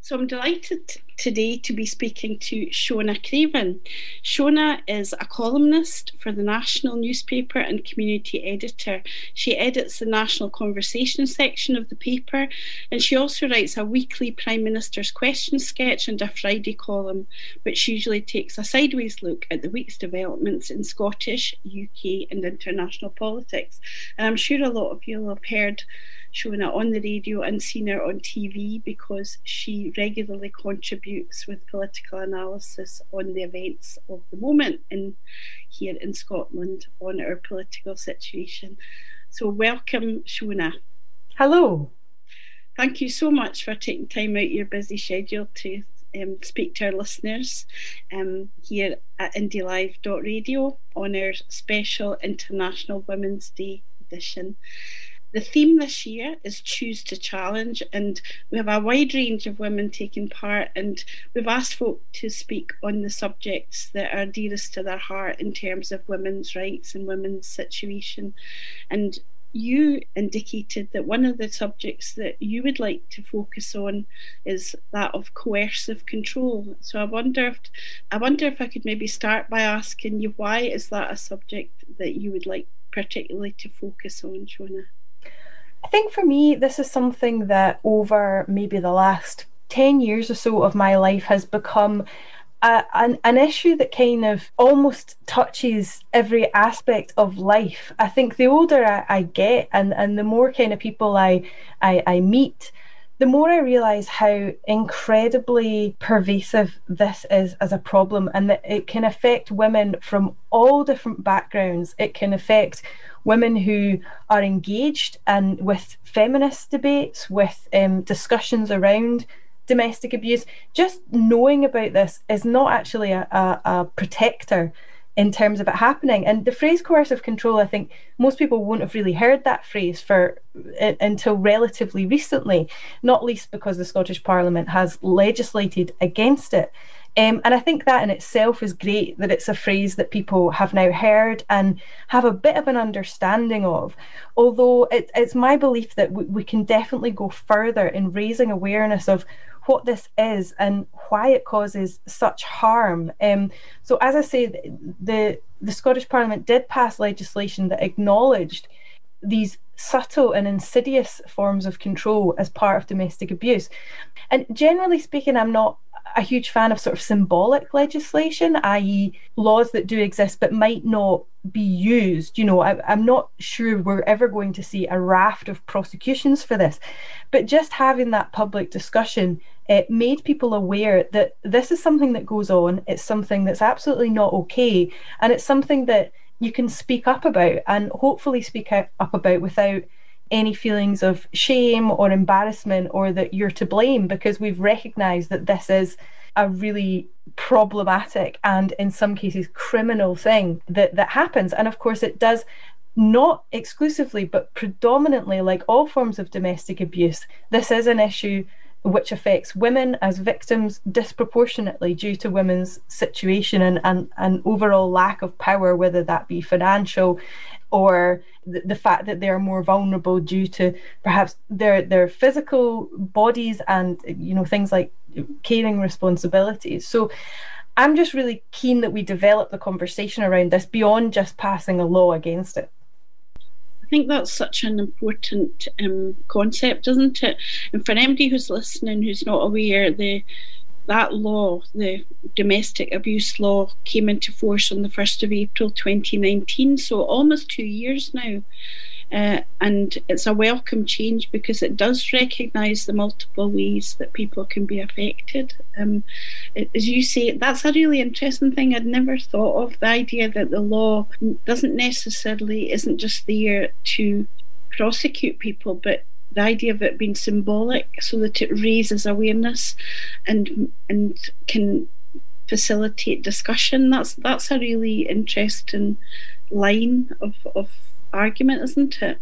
So I'm delighted today to be speaking to Shona Craven. Shona is a columnist for the national newspaper and community editor. She edits the national conversation section of the paper and she also writes a weekly Prime Minister's question sketch and a Friday column, which usually takes a sideways look at the week's developments in Scottish, UK, and international politics. And I'm sure a lot of you will have heard Shona on the radio and seen her on TV because she regularly contributes with political analysis on the events of the moment in here in Scotland on our political situation. So welcome, Shona. Hello. Thank you so much for taking time out your busy schedule to um, speak to our listeners um, here at IndieLive.radio on our special International Women's Day edition. The theme this year is Choose to Challenge, and we have a wide range of women taking part. And we've asked folk to speak on the subjects that are dearest to their heart in terms of women's rights and women's situation. And you indicated that one of the subjects that you would like to focus on is that of coercive control. So I wonder if I wonder if I could maybe start by asking you why is that a subject that you would like particularly to focus on, Shona? I think for me, this is something that over maybe the last 10 years or so of my life has become an, an issue that kind of almost touches every aspect of life. I think the older I, I get and, and the more kind of people I, I, I meet, the more I realise how incredibly pervasive this is as a problem and that it can affect women from all different backgrounds. It can affect women who are engaged and with feminist debates, with um, discussions around domestic abuse. Just knowing about this is not actually a, a, a protector. in terms of it happening. And the phrase coercive control, I think most people won't have really heard that phrase for uh, until relatively recently, not least because the Scottish Parliament has legislated against it. Um, and I think that in itself is great that it's a phrase that people have now heard and have a bit of an understanding of. Although it, it's my belief that we, we can definitely go further in raising awareness of what this is and why it causes such harm. Um, so, as I say, the the Scottish Parliament did pass legislation that acknowledged these subtle and insidious forms of control as part of domestic abuse. And generally speaking, I'm not a huge fan of sort of symbolic legislation, i.e., laws that do exist but might not be used. You know, I, am not sure we're ever going to see a raft of prosecutions for this. But just having that public discussion it made people aware that this is something that goes on. It's something that's absolutely not okay. And it's something that you can speak up about and hopefully speak up about without any feelings of shame or embarrassment or that you're to blame because we've recognized that this is a really problematic and in some cases criminal thing that that happens. And of course it does not exclusively but predominantly like all forms of domestic abuse this is an issue which affects women as victims disproportionately due to women's situation and, and overall lack of power, whether that be financial or the, fact that they're more vulnerable due to perhaps their their physical bodies and you know things like caring responsibilities. So I'm just really keen that we develop the conversation around this beyond just passing a law against it. I think that's such an important um, concept, isn't it? And for anybody who's listening who's not aware, the that law, the domestic abuse law, came into force on the 1st of April 2019, so almost two years now. Uh, and it's a welcome change because it does recognise the multiple ways that people can be affected. Um, as you say, that's a really interesting thing. I'd never thought of the idea that the law doesn't necessarily isn't just there to prosecute people, but the idea of it being symbolic so that it raises awareness and and can facilitate discussion. That's that's a really interesting line of, of argument, isn't it?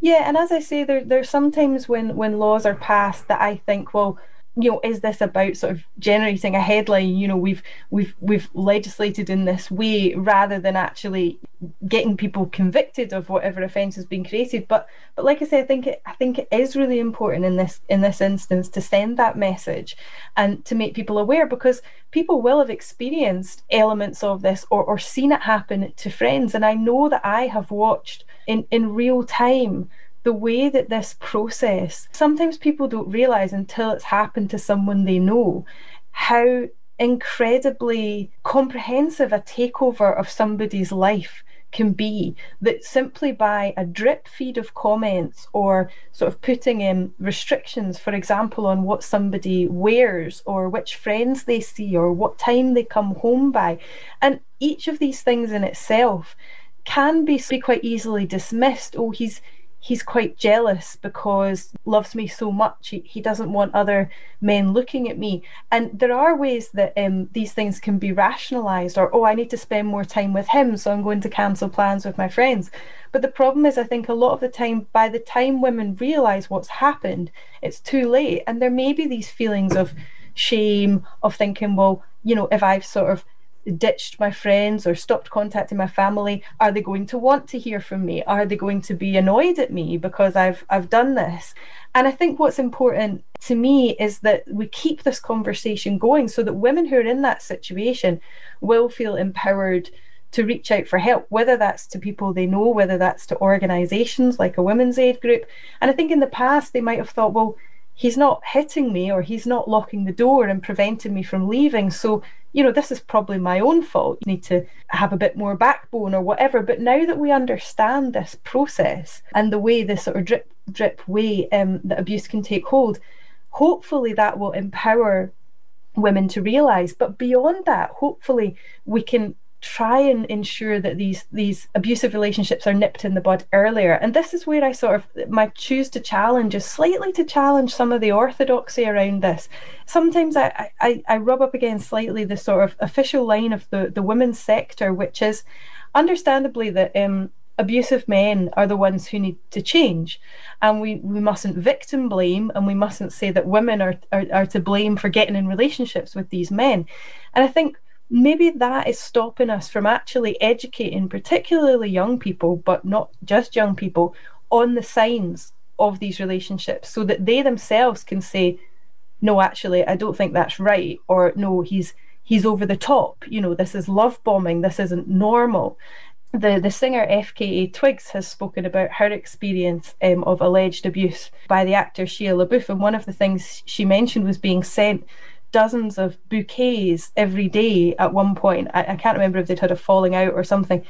Yeah, and as I say, there there's sometimes when when laws are passed that I think, well, you know is this about sort of generating a headline? You know we've we've we've legislated in this way rather than actually getting people convicted of whatever offence has been created. But but like i say i think it i think it is really important in this in this instance to send that message and to make people aware because people will have experienced elements of this or, or seen it happen to friends. And i know that i have watched in in real time the way that this process, sometimes people don't realize until it's happened to someone they know, how incredibly comprehensive a takeover of somebody's life can be that simply by a drip feed of comments or sort of putting in restrictions, for example, on what somebody wears or which friends they see or what time they come home by. And each of these things in itself can be, be quite easily dismissed. Oh, he's he's quite jealous because loves me so much. He, he doesn't want other men looking at me. And there are ways that um, these things can be rationalized or oh i need to spend more time with him so i'm going to cancel plans with my friends. But the problem is i think a lot of the time by the time women realize what's happened it's too late. And there may be these feelings of shame of thinking well you know if i've sort of ditched my friends or stopped contacting my family? Are they going to want to hear from me? Are they going to be annoyed at me because i've i've done this? And i think what's important to me is that we keep this conversation going so that women who are in that situation will feel empowered to reach out for help, whether that's to people they know, whether that's to organisations like a women's aid group. And I think in the past they might have thought, well, he's not hitting me or he's not locking the door and preventing me from leaving. So you know, this is probably my own fault. You need to have a bit more backbone or whatever. But now that we understand this process and the way this sort of drip, drip way um, that abuse can take hold, hopefully that will empower women to realize. But beyond that, hopefully we can try and ensure that these these abusive relationships are nipped in the bud earlier. And this is where I sort of my choose to challenge is slightly to challenge some of the orthodoxy around this. Sometimes I, I, I rub up against slightly the sort of official line of the, the women's sector, which is understandably that um, abusive men are the ones who need to change. And we, we mustn't victim blame and we mustn't say that women are, are, are to blame for getting in relationships with these men. And I think maybe that is stopping us from actually educating, particularly young people, but not just young people, on the signs of these relationships so that they themselves can say, no, actually, I don't think that's right, or no, he's he's over the top. You know, this is love bombing. This isn't normal. The the singer FKA Twigs has spoken about her experience um, of alleged abuse by the actor Shia LaBeouf, and one of the things she mentioned was being sent dozens of bouquets every day at one point. I, I can't remember if they'd had a falling out or something.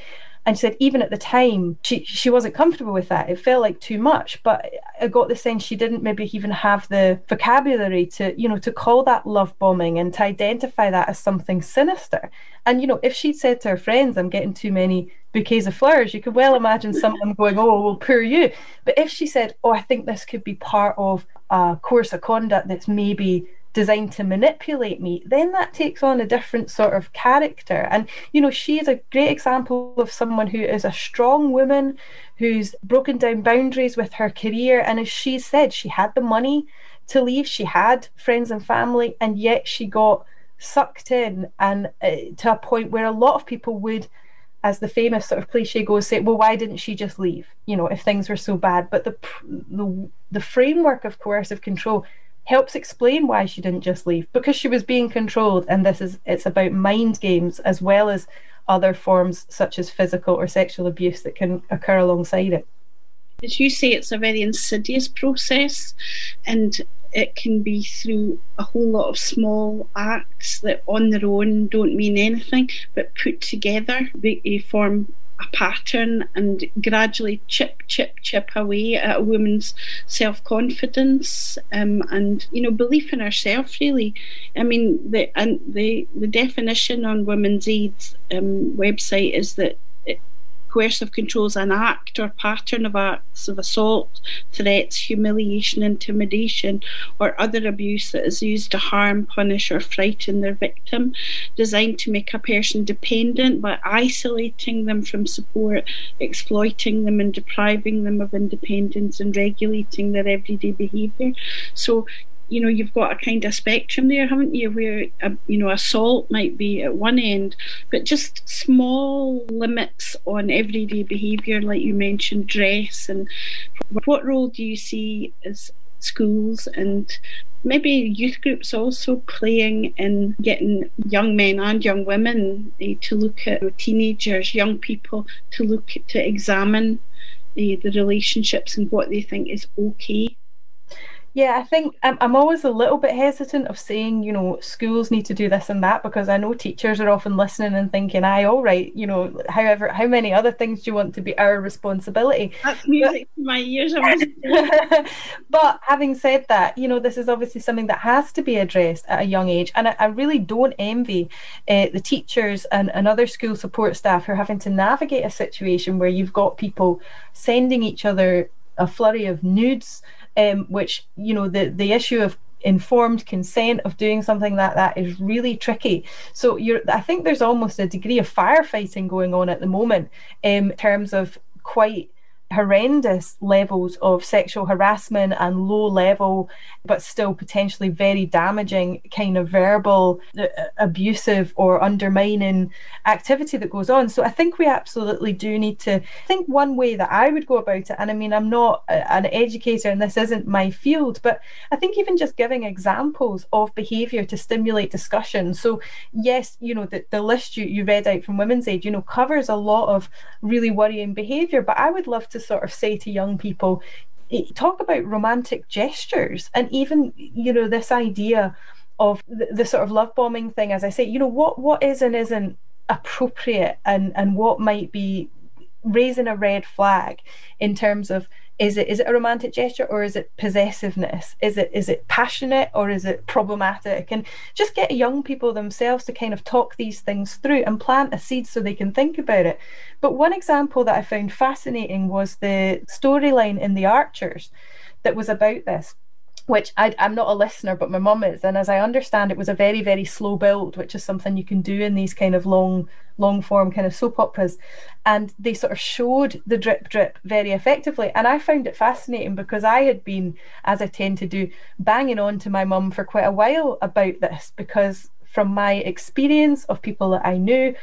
And she said even at the time she she wasn't comfortable with that. It felt like too much. But I got the sense she didn't maybe even have the vocabulary to, you know, to call that love bombing and to identify that as something sinister. And you know, if she'd said to her friends, I'm getting too many bouquets of flowers, you could well imagine someone going, Oh, well, poor you. But if she said, Oh, I think this could be part of a course of conduct that's maybe designed to manipulate me, then that takes on a different sort of character. And, you know, she is a great example of someone who is a strong woman who's broken down boundaries with her career. And as she said, she had the money to leave, she had friends and family, and yet she got sucked in and uh, to a point where a lot of people would as the famous sort of cliche goes say well why didn't she just leave you know if things were so bad but the the, the framework of coercive control helps explain why she didn't just leave because she was being controlled and this is it's about mind games as well as other forms such as physical or sexual abuse that can occur alongside it. As you say it's a very insidious process and it can be through a whole lot of small acts that on their own don't mean anything but put together they form a pattern and gradually chip, chip, chip away at a woman's self confidence um, and you know belief in herself. Really, I mean the and the the definition on Women's Aid's um, website is that coercive control is an act or pattern of acts of assault, threats, humiliation, intimidation, or other abuse that is used to harm, punish, or frighten their victim, designed to make a person dependent by isolating them from support, exploiting them, and depriving them of independence and regulating their everyday behaviour. So, you know you've got a kind of spectrum there haven't you where a, you know assault might be at one end but just small limits on everyday behavior like you mentioned dress and what role do you see as schools and maybe youth groups also playing in getting young men and young women uh, to look at teenagers young people to look to examine uh, the relationships and what they think is okay yeah, I think I'm, I'm always a little bit hesitant of saying, you know, schools need to do this and that because I know teachers are often listening and thinking, "I all right, you know, however, how many other things do you want to be our responsibility?" That's music but, to my ears. but having said that, you know, this is obviously something that has to be addressed at a young age, and I, I really don't envy uh, the teachers and, and other school support staff who are having to navigate a situation where you've got people sending each other a flurry of nudes um, which you know the the issue of informed consent of doing something like that is really tricky. So you're I think there's almost a degree of firefighting going on at the moment um, in terms of quite horrendous levels of sexual harassment and low level, but still potentially very damaging kind of verbal uh, abusive or undermining activity that goes on. So I think we absolutely do need to think one way that I would go about it. And I mean, I'm not an educator and this isn't my field, but I think even just giving examples of behaviour to stimulate discussion. So, yes, you know, the, the list you, you read out from Women's Aid, you know, covers a lot of really worrying behaviour, but I would love to sort of say to young people, eh, talk about romantic gestures. And even, you know, this idea of the, the sort of love bombing thing, as I say, you know, what what is and isn't appropriate and and what might be raising a red flag in terms of is it is it a romantic gesture or is it possessiveness? Is it is it passionate or is it problematic? And just get young people themselves to kind of talk these things through and plant a seed so they can think about it. But one example that i found fascinating was the storyline in the archers that was about this which I, am not a listener, but my mum is. And as I understand, it was a very, very slow build, which is something you can do in these kind of long, long form kind of soap operas. And they sort of showed the drip drip very effectively. And I found it fascinating because I had been, as I tend to do, banging on to my mum for quite a while about this because from my experience of people that I knew,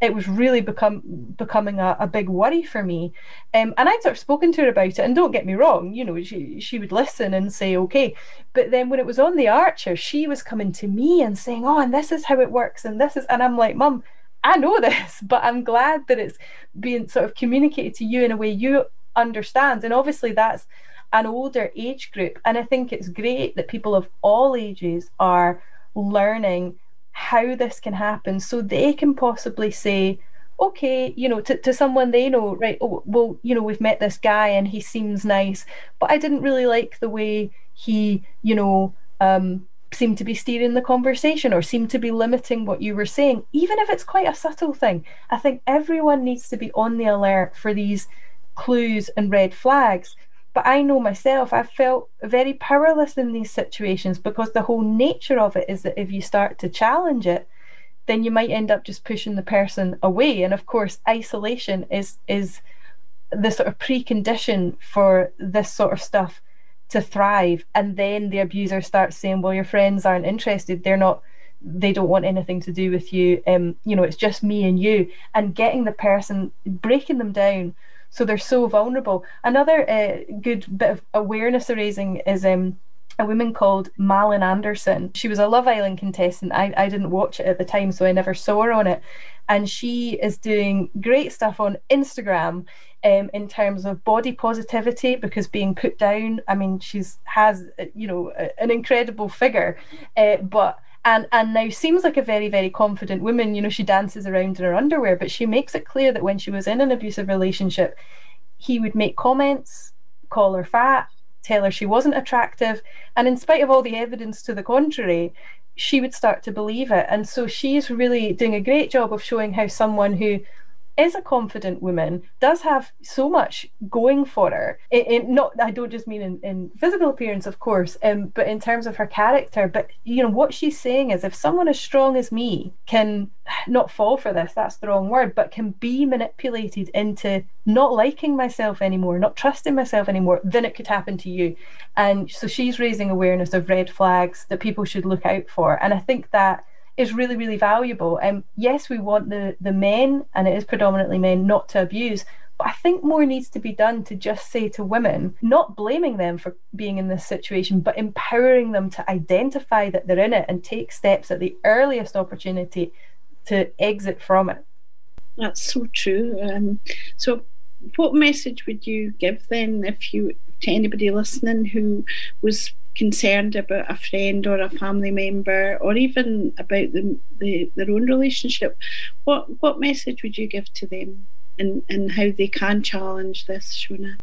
it was really become becoming a, a big worry for me. Um, and I'd sort of spoken to her about it, and don't get me wrong, you know, she she would listen and say okay. But then when it was on the Archer, she was coming to me and saying, "Oh, and this is how it works, and this is," and I'm like, "Mum, I know this, but I'm glad that it's being sort of communicated to you in a way you understand." And obviously, that's an older age group, and I think it's great that people of all ages are learning how this can happen so they can possibly say okay you know to, to someone they know right oh well you know we've met this guy and he seems nice but i didn't really like the way he you know um seemed to be steering the conversation or seemed to be limiting what you were saying even if it's quite a subtle thing. I think everyone needs to be on the alert for these clues and red flags but I know myself, I felt very powerless in these situations because the whole nature of it is that if you start to challenge it, then you might end up just pushing the person away. And of course, isolation is is the sort of precondition for this sort of stuff to thrive. And then the abuser starts saying, Well, your friends aren't interested, they're not they don't want anything to do with you. Um, you know, it's just me and you. And getting the person breaking them down so they're so vulnerable. Another uh, good bit of awareness raising is um, a woman called Malin Andersson. She was a Love Island contestant. I, I didn't watch it at the time, so I never saw her on it. And she is doing great stuff on Instagram um, in terms of body positivity because being put down, I mean, she's has, you know, an incredible figure, uh, but and and now seems like a very very confident woman. You know she dances around in her underwear but she makes it clear that when she was in an abusive relationship he would make comments call her fat tell her she wasn't attractive. And in spite of all the evidence to the contrary she would start to believe it. And so she's really doing a great job of showing how someone who is a confident woman, does have so much going for her. Not, I don't just mean in, in physical appearance, of course, um, but in terms of her character. But you know what she's saying is, if someone as strong as me can not fall for this, that's the wrong word, but can be manipulated into not liking myself anymore, not trusting myself anymore, then it could happen to you. And so she's raising awareness of red flags that people should look out for. And I think that is really, really valuable. And um, yes, we want the, the men, and it is predominantly men, not to abuse. But I think more needs to be done to just say to women, not blaming them for being in this situation, but empowering them to identify that they're in it and take steps at the earliest opportunity to exit from it. That's so true. Um, so, what message would you give then if you to anybody listening who was concerned about a friend or a family member or even about the, the, their own relationship, what what message would you give to them and, and how they can challenge this, Shona?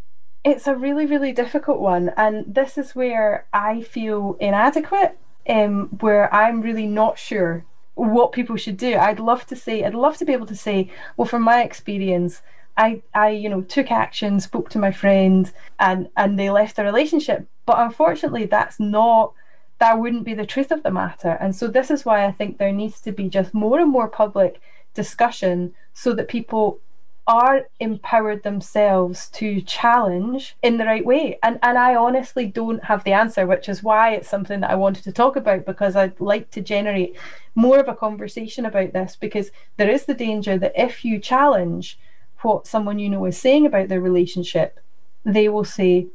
It's a really, really difficult one. And this is where I feel inadequate, um, where I'm really not sure what people should do. I'd love to say, I'd love to be able to say, well, from my experience, I, I, you know, took action, spoke to my friend, and and they left the relationship. But unfortunately, that's not that wouldn't be the truth of the matter. And so this is why I think there needs to be just more and more public discussion so that people are empowered themselves to challenge in the right way. And and I honestly don't have the answer, which is why it's something that I wanted to talk about because I'd like to generate more of a conversation about this because there is the danger that if you challenge what someone you know is saying about their relationship, they will say,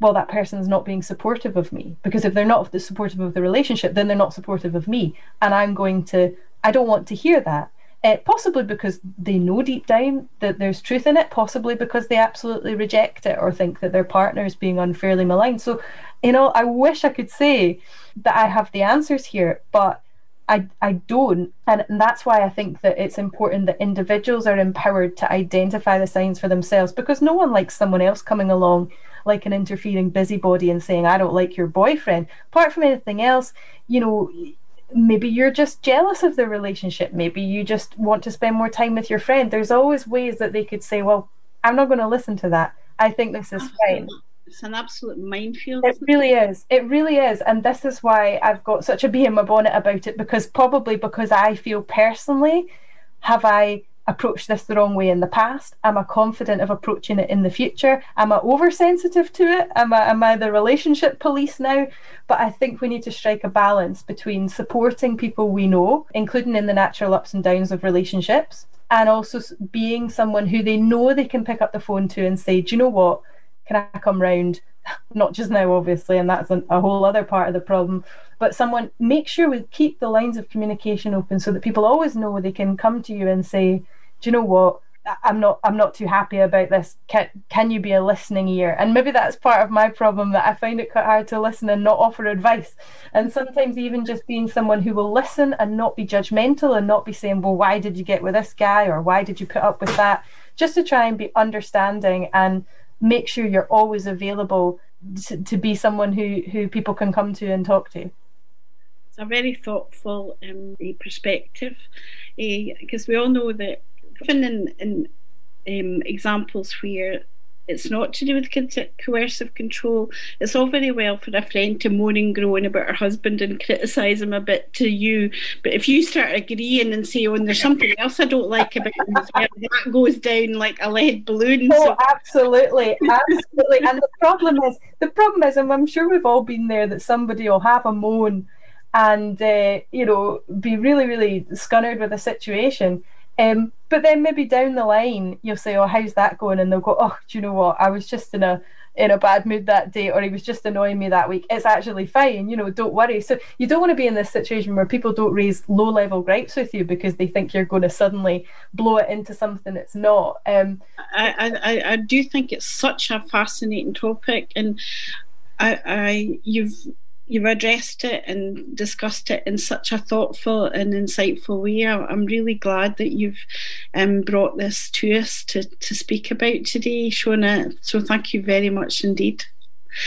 well, that person is not being supportive of me. Because if they're not supportive of the relationship, then they're not supportive of me. And I'm going to, I don't want to hear that. Uh, possibly because they know deep down that there's truth in it, possibly because they absolutely reject it or think that their partner is being unfairly maligned. So, you know, I wish I could say that I have the answers here, but I, I don't. And, and that's why I think that it's important that individuals are empowered to identify the signs for themselves because no one likes someone else coming along like an interfering busybody and saying, I don't like your boyfriend. Apart from anything else, you know, maybe you're just jealous of the relationship. Maybe you just want to spend more time with your friend. There's always ways that they could say, Well, I'm not going to listen to that. I think this is fine. It's an absolute minefield. It really is. It really is. And this is why I've got such a bee in my bonnet about it because probably because I feel personally, have I approached this the wrong way in the past? Am I confident of approaching it in the future? Am I oversensitive to it? Am I am I the relationship police now? But I think we need to strike a balance between supporting people we know, including in the natural ups and downs of relationships, and also being someone who they know they can pick up the phone to and say, Do you know what? Can I come round? Not just now, obviously, and that's a, whole other part of the problem but someone make sure we keep the lines of communication open so that people always know they can come to you and say do you know what I'm not I'm not too happy about this. Can can you be a listening ear? And maybe that's part of my problem that I find it quite hard to listen and not offer advice. And sometimes even just being someone who will listen and not be judgmental and not be saying, Well, why did you get with this guy or why did you put up with that? Just to try and be understanding and make sure you're always available to, to be someone who, who people can come to and talk to. It's a very thoughtful um, perspective because uh, we all know that even in, in um, examples where it's not to do with coercive control. It's all very well for a friend to moan and groan about her husband and criticise him a bit to you, but if you start agreeing and say, "Oh, and there's something else I don't like about him," that goes down like a lead balloon. Oh, so. absolutely, absolutely. and the problem is, the problem is, and I'm sure we've all been there, that somebody will have a moan and uh, you know be really, really scunnered with a situation um, but then maybe down the line you'll say, "Oh, how's that going?" And they'll go, "Oh, do you know what? I was just in a in a bad mood that day, or he was just annoying me that week. It's actually fine, you know. Don't worry." So you don't want to be in this situation where people don't raise low level gripes with you because they think you're going to suddenly blow it into something it's not. Um, I, I I do think it's such a fascinating topic, and I, I you've you've addressed it and discussed it in such a thoughtful and insightful way. I'm really glad that you've um, brought this to us to, to speak about today, Shona. So thank you very much indeed.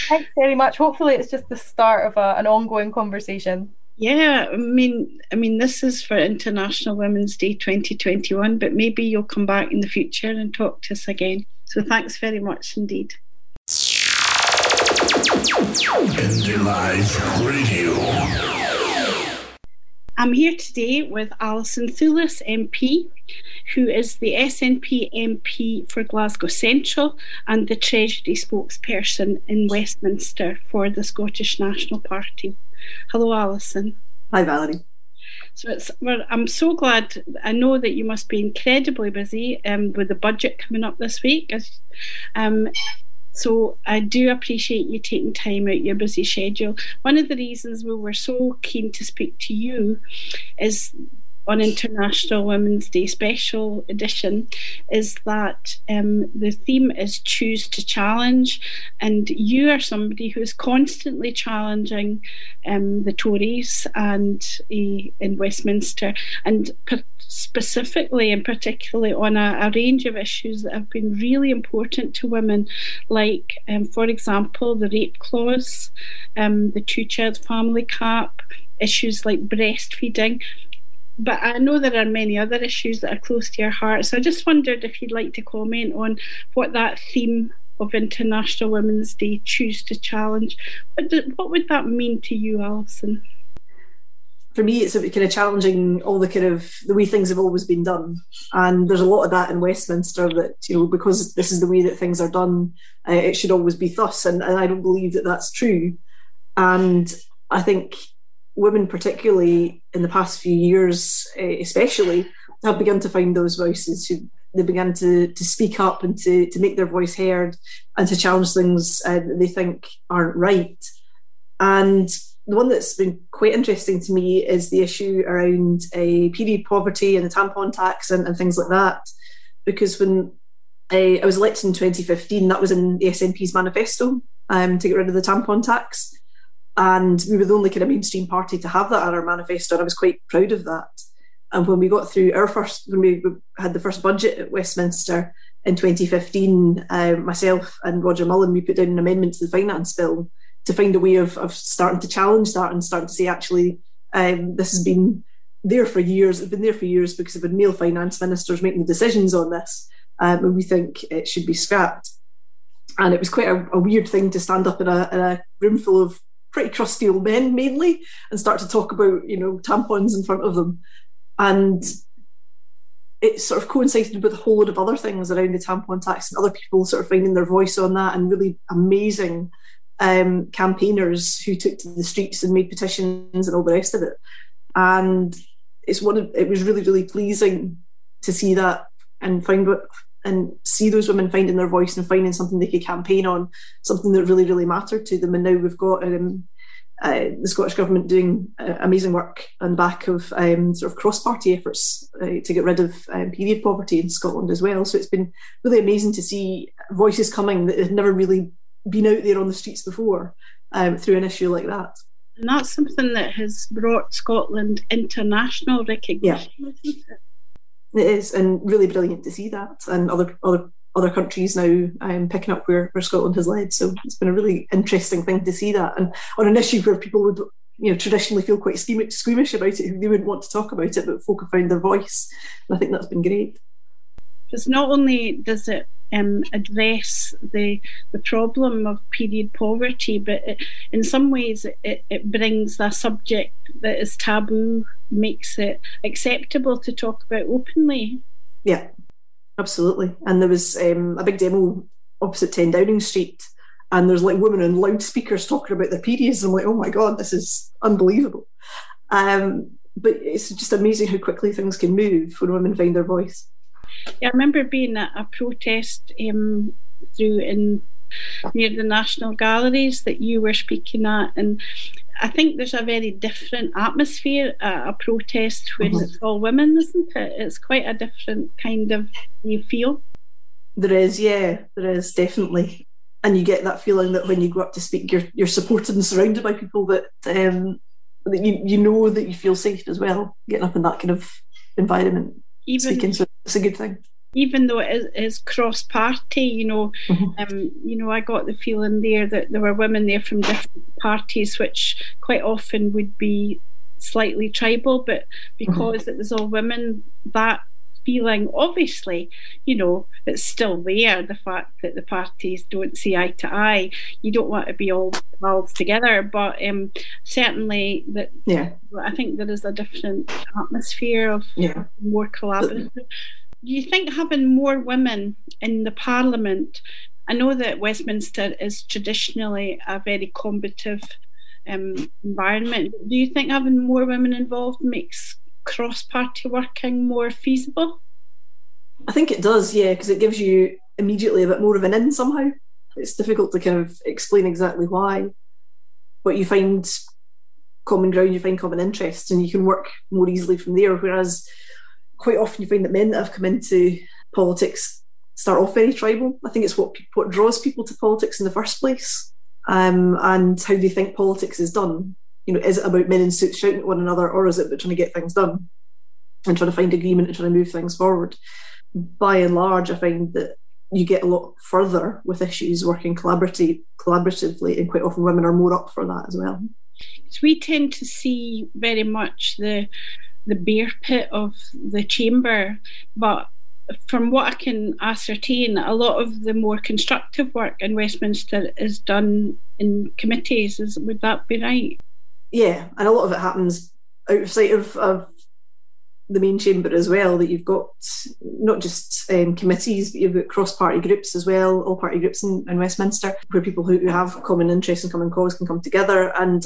Thanks very much. Hopefully, it's just the start of a, an ongoing conversation. Yeah, I mean, I mean, this is for International Women's Day 2021, but maybe you'll come back in the future and talk to us again. So thanks very much indeed. Indie Live Radio. I'm here today with Alison Thewliss, MP, who is the SNP MP for Glasgow Central and the Treasury spokesperson in Westminster for the Scottish National Party. Hello, Alison. Hi, Valerie. So it's well, I'm so glad. I know that you must be incredibly busy um, with the budget coming up this week. Um, so I do appreciate you taking time out your busy schedule. One of the reasons we were so keen to speak to you is on International Women's Day special edition is that um, the theme is choose to challenge, and you are somebody who is constantly challenging um, the Tories and uh, in Westminster, and per- specifically and particularly on a, a, range of issues that have been really important to women, like, um, for example, the rape clause, um, the two-child family cap issues like breastfeeding but I know there are many other issues that are close to your heart. So I just wondered if you'd like to comment on what that theme of International Women's Day choose to challenge. What, do, what would that mean to you, Alison? For me, it's a kind of challenging all the kind of the way things have always been done, and there's a lot of that in Westminster that you know because this is the way that things are done, uh, it should always be thus, and, and I don't believe that that's true. And I think women, particularly in the past few years, eh, especially, have begun to find those voices who they began to to speak up and to to make their voice heard and to challenge things uh, that they think aren't right. And the one that's been quite interesting to me is the issue around a uh, period poverty and the tampon tax and, and things like that. Because when I was elected in 2015, that was in the SNP's manifesto um, to get rid of the tampon tax. And we were the only kind of mainstream party to have that in our manifesto, and I was quite proud of that. And when we got through our first, when we had the first budget at Westminster in 2015, uh, myself and Roger Mullin, we put down an amendment to the finance bill to find a way of, of starting to challenge that and starting to say, actually, um, this has been there for years. It's been there for years because of been male finance ministers making the decisions on this, um, and we think it should be scrapped. And it was quite a, a weird thing to stand up in a, in a room full of pretty crusty old men mainly and start to talk about you know tampons in front of them and it sort of coincided with a whole lot of other things around the tampon tax and other people sort of finding their voice on that and really amazing um, campaigners who took to the streets and made petitions and all the rest of it. And it's one of it was really really pleasing to see that and find what and see those women finding their voice and finding something they could campaign on, something that really really mattered to them. And now we've got um, uh, the Scottish Government doing uh, amazing work on the back of um, sort of cross-party efforts uh, to get rid of um, period poverty in Scotland as well. So it's been really amazing to see voices coming that had never really been out there on the streets before um, through an issue like that. And that's something that has brought Scotland international recognition, yeah. It is, and really brilliant to see that, and other other other countries now um, picking up where, where Scotland has led. So it's been a really interesting thing to see that, and on an issue where people would you know traditionally feel quite squeamish about it, they wouldn't want to talk about it, but folk have found their voice, and I think that's been great. Because not only does it um, address the the problem of period poverty, but it, in some ways it, it brings a subject that is taboo, makes it acceptable to talk about openly. Yeah, absolutely. And there was um, a big demo opposite 10 Downing Street, and there's like women on loudspeakers talking about their periods. I'm like, oh my God, this is unbelievable. Um, but it's just amazing how quickly things can move when women find their voice. Yeah, I remember being at a protest um, through in near the National Galleries that you were speaking at, and I think there's a very different atmosphere at a protest when mm-hmm. it's all women, isn't it? It's quite a different kind of you feel. There is, yeah, there is definitely, and you get that feeling that when you go up to speak, you're you're supported and surrounded by people that um, that you you know that you feel safe as well. Getting up in that kind of environment, Even, speaking, so it's a good thing even though it is, is cross party, you know, mm-hmm. um, you know, I got the feeling there that there were women there from different parties, which quite often would be slightly tribal, but because mm-hmm. it was all women, that feeling obviously you know it's still there the fact that the parties don't see eye to eye you don't want to be all pals together but um, certainly that yeah i think there is a different atmosphere of yeah. more collaborative do you think having more women in the parliament? I know that Westminster is traditionally a very combative um, environment. Do you think having more women involved makes cross party working more feasible? I think it does, yeah, because it gives you immediately a bit more of an in somehow. It's difficult to kind of explain exactly why, but you find common ground, you find common interests, and you can work more easily from there. Whereas quite often you find that men that have come into politics start off very tribal. I think it's what what draws people to politics in the first place, um, and how they think politics is done. You know, is it about men in suits shouting at one another, or is it about trying to get things done and trying to find agreement and trying to move things forward? By and large, I find that you get a lot further with issues working collaboratively, and quite often women are more up for that as well. So we tend to see very much the the bear pit of the chamber. But from what I can ascertain, a lot of the more constructive work in Westminster is done in committees. Is, would that be right? Yeah, and a lot of it happens out of of, the main chamber as well. That you've got not just um, committees, but you've got cross-party groups as well, all party groups in, in Westminster, where people who, who have common interests and common cause can come together. And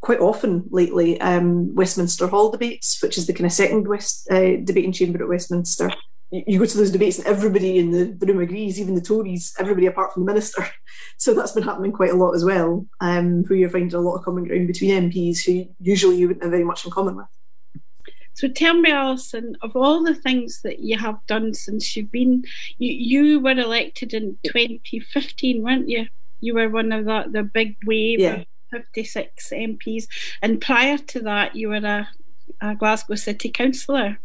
quite often lately um, Westminster Hall debates, which is the kind of second West uh, debating chamber at Westminster. You, go to those debates and everybody in the, room agrees, even the Tories, everybody apart from the minister. So that's been happening quite a lot as well, um, where you're finding a lot of common ground between MPs who usually you wouldn't have very much in common with. So tell me, Alison, of all the things that you have done since you've been, you, you were elected in 2015, weren't you? You were one of the, the big wave yeah 56 MPs. And prior to that, you were a, a Glasgow City Councillor.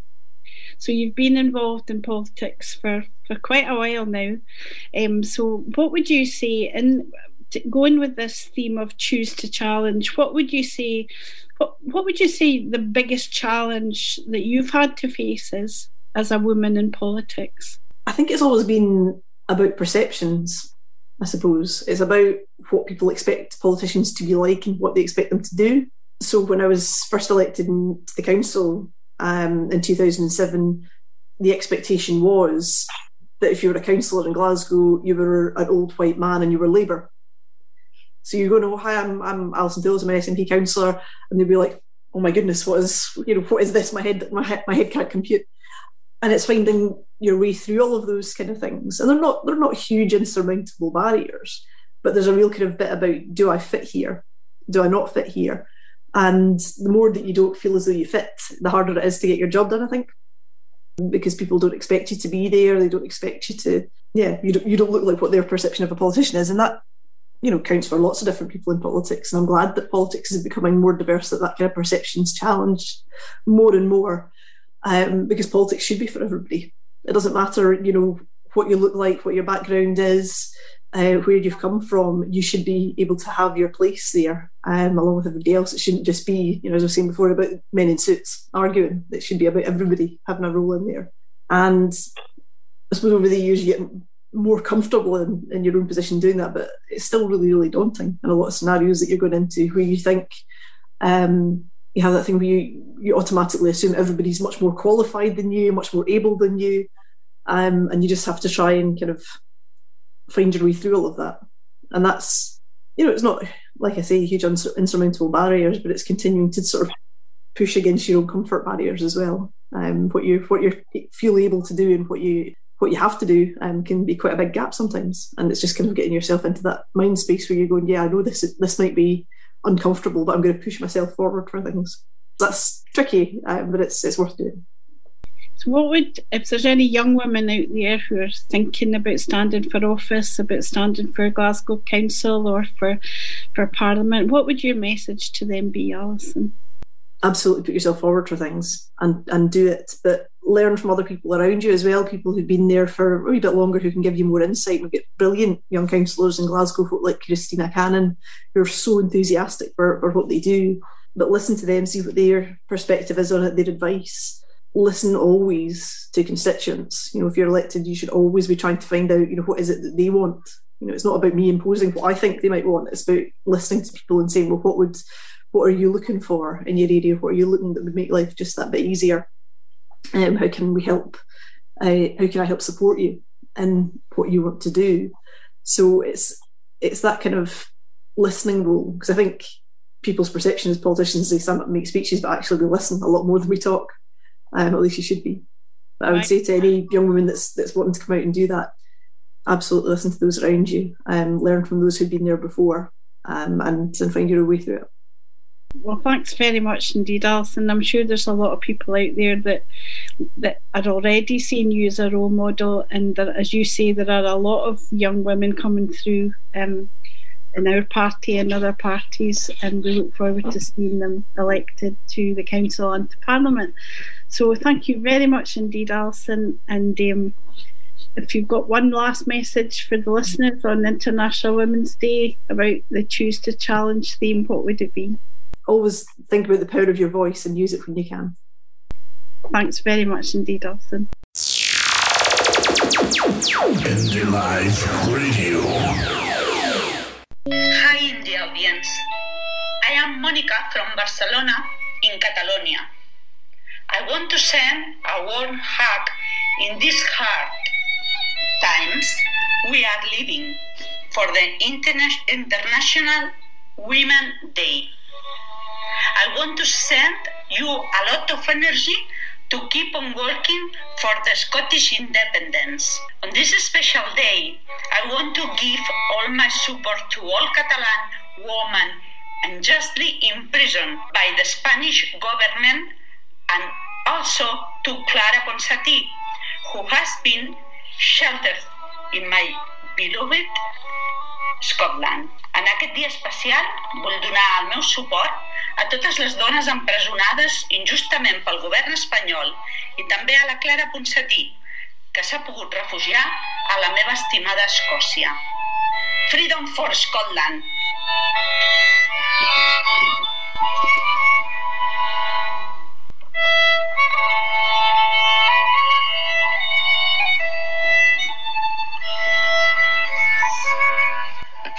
So you've been involved in politics for, for quite a while now. Um, so what would you say, in going with this theme of choose to challenge, what would you say? What, what would you say the biggest challenge that you've had to face is as a woman in politics? I think it's always been about perceptions. I suppose it's about what people expect politicians to be like and what they expect them to do. So when I was first elected to the council, um, in 2007, the expectation was that if you were a councillor in Glasgow, you were an old white man and you were Labour. So you go, no, hi, I'm, I'm Alison Dawes, I'm an SNP councillor, and they'd be like, oh my goodness, what is, you know, what is this? My head, my head, my head can't compute. And it's finding your way through all of those kind of things, and they're not, they're not huge insurmountable barriers, but there's a real kind of bit about, do I fit here? Do I not fit here? And the more that you don't feel as though you fit, the harder it is to get your job done, I think. Because people don't expect you to be there, they don't expect you to, yeah, you don't, you don't look like what their perception of a politician is. And that, you know, counts for lots of different people in politics. And I'm glad that politics is becoming more diverse, that that kind of perception's challenged more and more. Um, because politics should be for everybody. It doesn't matter, you know, what you look like, what your background is, uh, where you've come from, you should be able to have your place there um, along with everybody else. It shouldn't just be, you know, as I was saying before about men in suits arguing. It should be about everybody having a role in there. And I suppose over the years you get more comfortable in, in your own position doing that, but it's still really, really daunting in a lot of scenarios that you're going into where you think um, you have that thing where you, you automatically assume everybody's much more qualified than you, much more able than you. Um, and you just have to try and kind of find your way through all of that. And that's, you know, it's not, like I say, huge insurmountable barriers, but it's continuing to sort of push against your own comfort barriers as well. Um, what you what you feel able to do and what you what you have to do um, can be quite a big gap sometimes. And it's just kind of getting yourself into that mind space where you're going, yeah, I know this this might be uncomfortable, but I'm going to push myself forward for things. That's tricky, um, but it's it's worth doing. So, what would, if there's any young women out there who are thinking about standing for office, about standing for Glasgow Council or for for Parliament, what would your message to them be, Alison? Absolutely put yourself forward for things and, and do it, but learn from other people around you as well, people who've been there for a wee bit longer who can give you more insight. We've got brilliant young councillors in Glasgow, folk like Christina Cannon, who are so enthusiastic for, for what they do. But listen to them, see what their perspective is on it, their advice listen always to constituents. You know, if you're elected, you should always be trying to find out, you know, what is it that they want. You know, it's not about me imposing what I think they might want. It's about listening to people and saying, well, what would, what are you looking for in your area? What are you looking that would make life just that bit easier? Um, how can we help? Uh, how can I help support you in what you want to do? So it's it's that kind of listening role because I think people's perception as politicians they stand up and make speeches, but actually we listen a lot more than we talk um, at least you should be. But I would say to any young woman that's that's wanting to come out and do that, absolutely listen to those around you, um, learn from those who've been there before, um, and and find your way through it. Well, thanks very much indeed, Alison. I'm sure there's a lot of people out there that that are already seeing you as a role model, and that, as you say, there are a lot of young women coming through um, in our party and other parties, and we look forward to seeing them elected to the council and to parliament. So thank you very much indeed, Alison. And um, if you've got one last message for the listeners on International Women's Day about the Choose to Challenge theme, what would it be? Always think about the power of your voice and use it when you can. Thanks very much indeed, Alison. Indie Live Radio. Hi, Indie audience. I am Monica from Barcelona in Catalonia. I want to send a warm hug in these hard times we are living for the Interna- International Women Day. I want to send you a lot of energy to keep on working for the Scottish independence. On this special day, I want to give all my support to all Catalan women unjustly imprisoned by the Spanish government and also to Clara Ponsatí, who has been sheltered in my beloved Scotland. En aquest dia especial vull donar el meu suport a totes les dones empresonades injustament pel govern espanyol i també a la Clara Ponsatí, que s'ha pogut refugiar a la meva estimada Escòcia. Freedom for Scotland!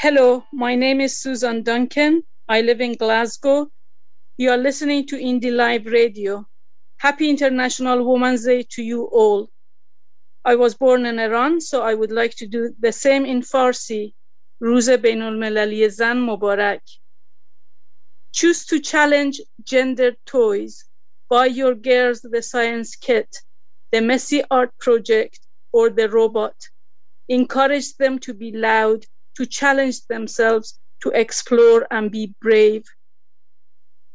Hello, my name is Susan Duncan. I live in Glasgow. You are listening to Indie Live Radio. Happy International Women's Day to you all. I was born in Iran, so I would like to do the same in Farsi. روز بین المللی زن مبارک. Choose to challenge gender toys. Buy your girls the science kit, the messy art project, or the robot. Encourage them to be loud to challenge themselves, to explore and be brave.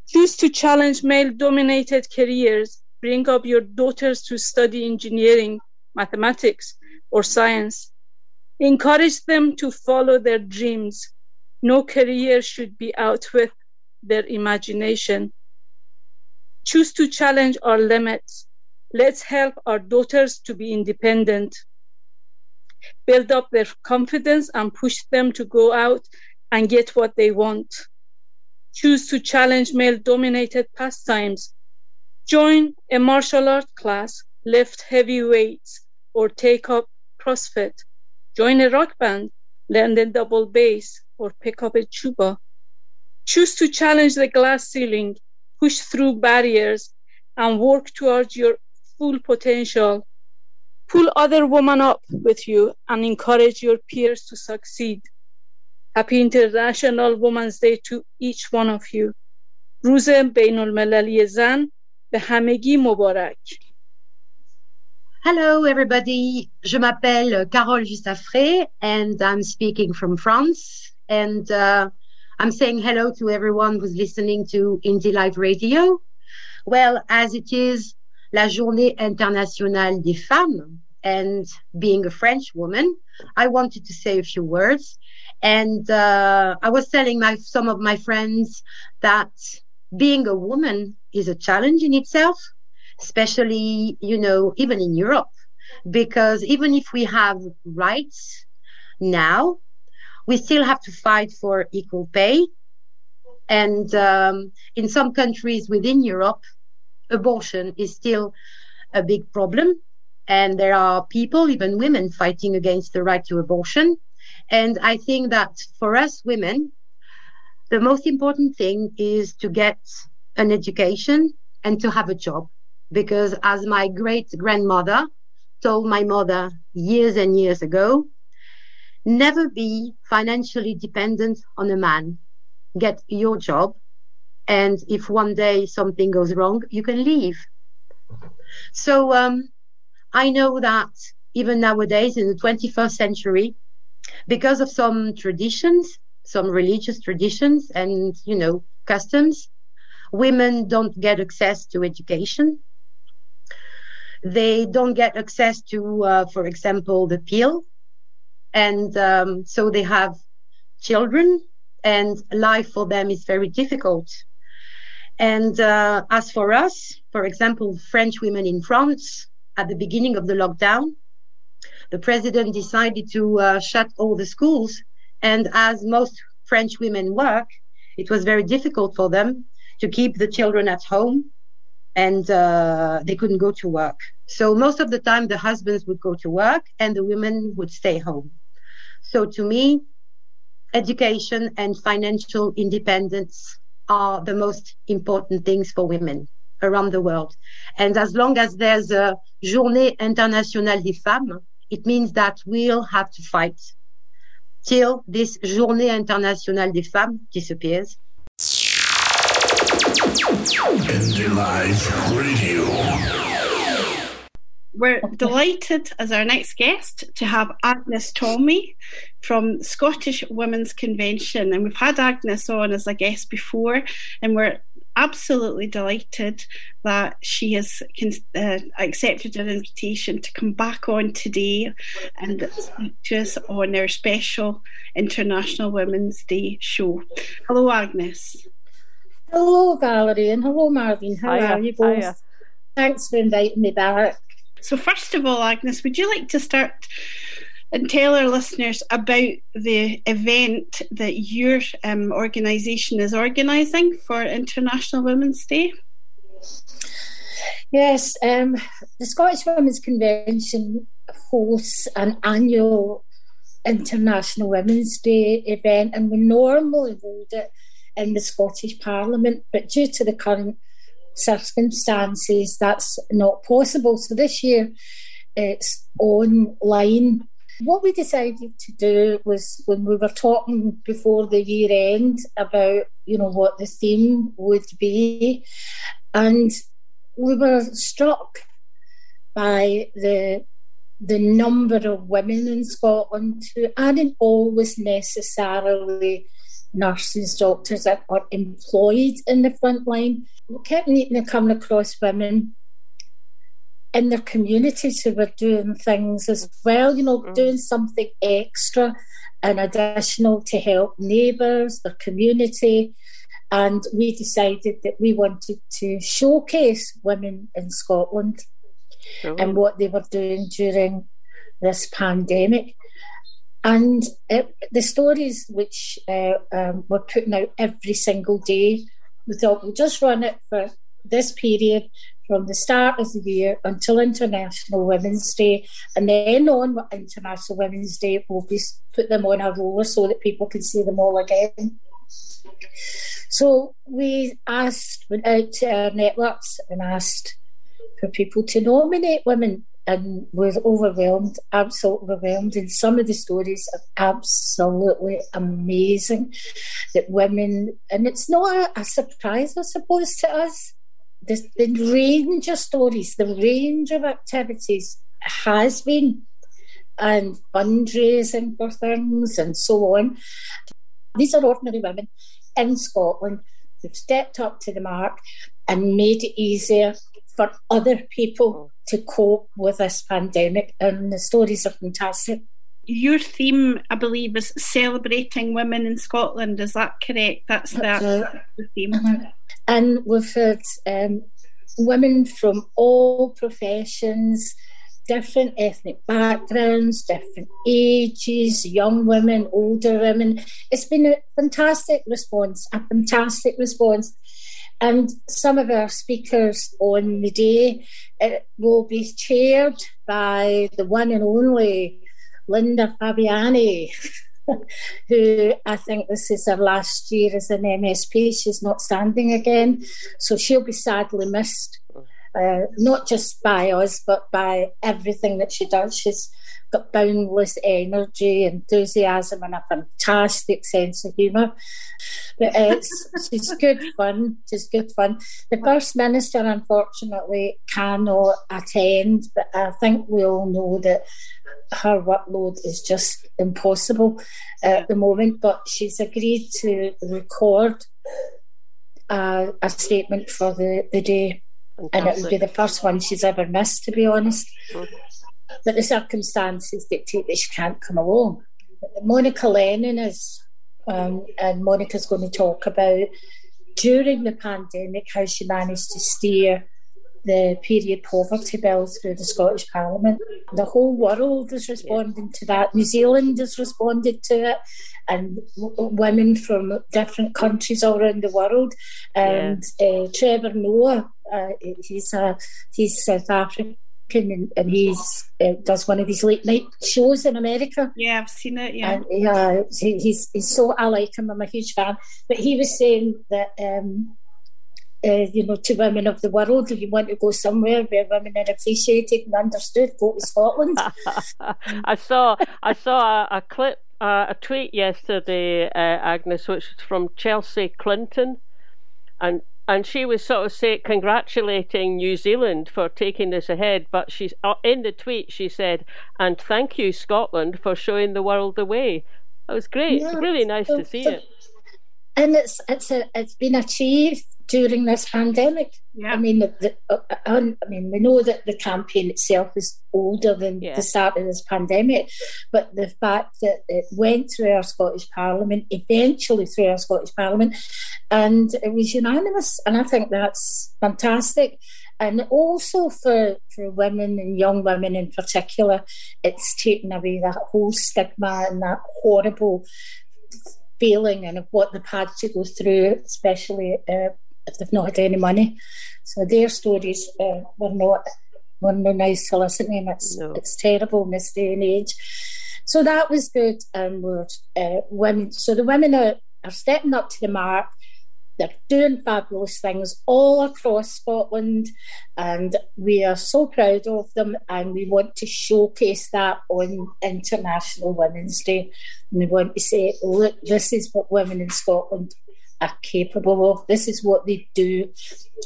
Choose to challenge male dominated careers. Bring up your daughters to study engineering, mathematics, or science. Encourage them to follow their dreams. No career should be out with their imagination. Choose to challenge our limits. Let's help our daughters to be independent build up their confidence and push them to go out and get what they want. Choose to challenge male dominated pastimes. Join a martial art class, lift heavy weights, or take up CrossFit. Join a rock band, learn the double bass, or pick up a tuba. Choose to challenge the glass ceiling, push through barriers, and work towards your full potential pull other women up with you and encourage your peers to succeed. Happy International Women's Day to each one of you. روز بین المللی زن به همگی مبارک. Hello everybody, je m'appelle Carole Justafré and I'm speaking from France and uh, I'm saying hello to everyone who's listening to Indie Live Radio. Well, as it is la Journée internationale des femmes. And being a French woman, I wanted to say a few words. And uh, I was telling my some of my friends that being a woman is a challenge in itself, especially you know even in Europe, because even if we have rights now, we still have to fight for equal pay. And um, in some countries within Europe, abortion is still a big problem. And there are people, even women, fighting against the right to abortion. And I think that for us women, the most important thing is to get an education and to have a job. Because as my great grandmother told my mother years and years ago, never be financially dependent on a man. Get your job and if one day something goes wrong, you can leave. So um, I know that even nowadays in the 21st century, because of some traditions, some religious traditions and, you know, customs, women don't get access to education. They don't get access to, uh, for example, the pill. And um, so they have children and life for them is very difficult and uh, as for us, for example, French women in France, at the beginning of the lockdown, the president decided to uh, shut all the schools. And as most French women work, it was very difficult for them to keep the children at home and uh, they couldn't go to work. So most of the time, the husbands would go to work and the women would stay home. So to me, education and financial independence are the most important things for women around the world. And as long as there's a Journée Internationale des Femmes, it means that we'll have to fight till this Journée Internationale des Femmes disappears. Indie Live Radio. We're delighted as our next guest to have Agnes Tolmie from Scottish Women's Convention. And we've had Agnes on as a guest before, and we're absolutely delighted that she has uh, accepted an invitation to come back on today and speak to us on our special International Women's Day show. Hello, Agnes. Hello, Valerie, and hello, Marvin. How Hiya. are you both? Hiya. Thanks for inviting me back. So, first of all, Agnes, would you like to start and tell our listeners about the event that your um, organisation is organising for International Women's Day? Yes, um, the Scottish Women's Convention hosts an annual International Women's Day event, and we normally hold it in the Scottish Parliament, but due to the current circumstances, that's not possible. So this year it's online what we decided to do was when we were talking before the year end about, you know, what the theme would be, and we were struck by the the number of women in Scotland who aren't always necessarily nurses, doctors that are employed in the front line. We kept meeting and coming across women in their communities who were doing things as well, you know, mm. doing something extra and additional to help neighbours, their community. And we decided that we wanted to showcase women in Scotland and what they were doing during this pandemic. And the stories which uh, um, were putting out every single day, we thought we'll just run it for this period from the start of the year until International Women's Day. And then on International Women's Day, we'll be, put them on a roller so that people can see them all again. So we asked, went out to our networks and asked for people to nominate women and was overwhelmed, absolutely overwhelmed. And some of the stories are absolutely amazing that women, and it's not a, a surprise, I suppose, to us the, the range of stories, the range of activities has been, and fundraising for things and so on. These are ordinary women in Scotland who've stepped up to the mark and made it easier for other people to cope with this pandemic, and the stories are fantastic. Your theme, I believe, is celebrating women in Scotland. Is that correct? That's, That's the, the theme. Mm-hmm. And we've had um, women from all professions, different ethnic backgrounds, different ages, young women, older women. It's been a fantastic response, a fantastic response. And some of our speakers on the day uh, will be chaired by the one and only Linda Fabiani. who I think this is her last year as an MSP. She's not standing again, so she'll be sadly missed. Uh, not just by us, but by everything that she does. She's got boundless energy, enthusiasm, and a fantastic sense of humour. But it's, she's good fun. She's good fun. The First Minister, unfortunately, cannot attend, but I think we all know that her workload is just impossible at the moment. But she's agreed to record a, a statement for the, the day. Fantastic. And it would be the first one she's ever missed, to be honest. Mm-hmm. But the circumstances dictate that she can't come along. Monica Lennon is, um, and Monica's going to talk about during the pandemic how she managed to steer the period poverty bill through the Scottish Parliament. The whole world is responding to that. New Zealand has responded to it, and w- women from different countries all around the world. And yeah. uh, Trevor Noah, uh, he's a he's South African. And, and he's uh, does one of these late night shows in America. Yeah, I've seen it. Yeah, and, yeah, he, he's he's so I like him. I'm a huge fan. But he was saying that um, uh, you know, to women of the world. If you want to go somewhere where women are appreciated and understood, go to Scotland. I saw I saw a, a clip, uh, a tweet yesterday, uh, Agnes, which was from Chelsea Clinton, and and she was sort of say congratulating New Zealand for taking this ahead. But she's uh, in the tweet she said, "And thank you Scotland for showing the world the way." It was great, yeah, really nice so, to see so, it and it's it's a, it's been achieved during this pandemic. Yeah. I mean, the, the, uh, I mean, we know that the campaign itself is older than Yeah. the start of this pandemic, but the fact that it went through our Scottish Parliament, eventually through our Scottish Parliament, and it was unanimous, and I think that's fantastic. And also for, for women and young women in particular, it's taken away that whole stigma and that horrible feeling and of what they've had to go through, especially uh, if they've not had any money. So their stories uh, were not were not nice to listen to. And it's it's terrible in this day and age. So that was good, and we're uh, women. So the women are, are stepping up to the mark. They're doing fabulous things all across Scotland, and we are so proud of them. And we want to showcase that on International Women's Day. And we want to say, look, this is what women in Scotland are capable of. This is what they do.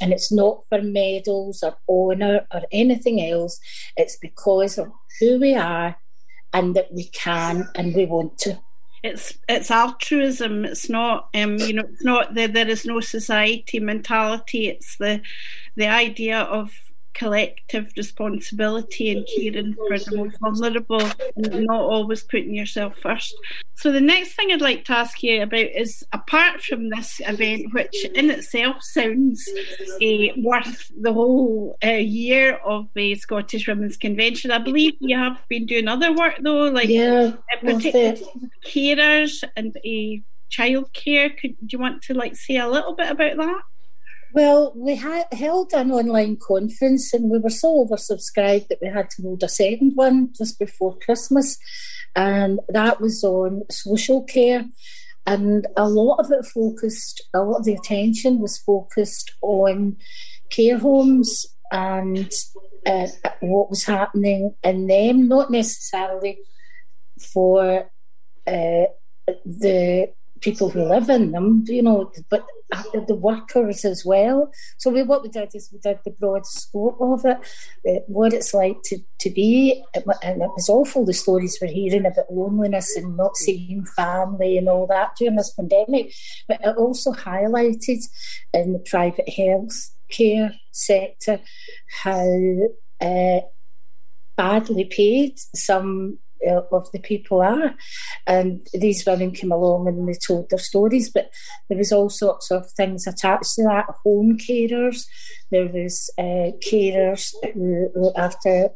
And it's not for medals or honour or anything else. It's because of who we are and that we can and we want to. It's it's altruism. It's not um, you know it's not the there is no society mentality. It's the the idea of collective responsibility and caring for the most vulnerable and not always putting yourself first. So the next thing I'd like to ask you about is apart from this event, which in itself sounds uh, worth the whole uh, year of the Scottish Women's Convention, I believe you have been doing other work though, like Yeah, particularly carers and uh, childcare. Could do you want to like say a little bit about that? Well, we had held an online conference and we were so oversubscribed that we had to hold a second one just before Christmas. And that was on social care. And a lot of it focused, a lot of the attention was focused on care homes and uh, what was happening in them, not necessarily for uh, the people who live in them, you know, but the workers as well. So we, what we did is we did the broad scope of it, uh, what it's like to, to be, and it was awful the stories we're hearing about loneliness and not seeing family and all that during this pandemic. But it also highlighted in the private health care sector how uh, badly paid some of the people are. And these women came along and they told their stories, but there was all sorts of things attached to that. Home carers, there was uh, carers who look after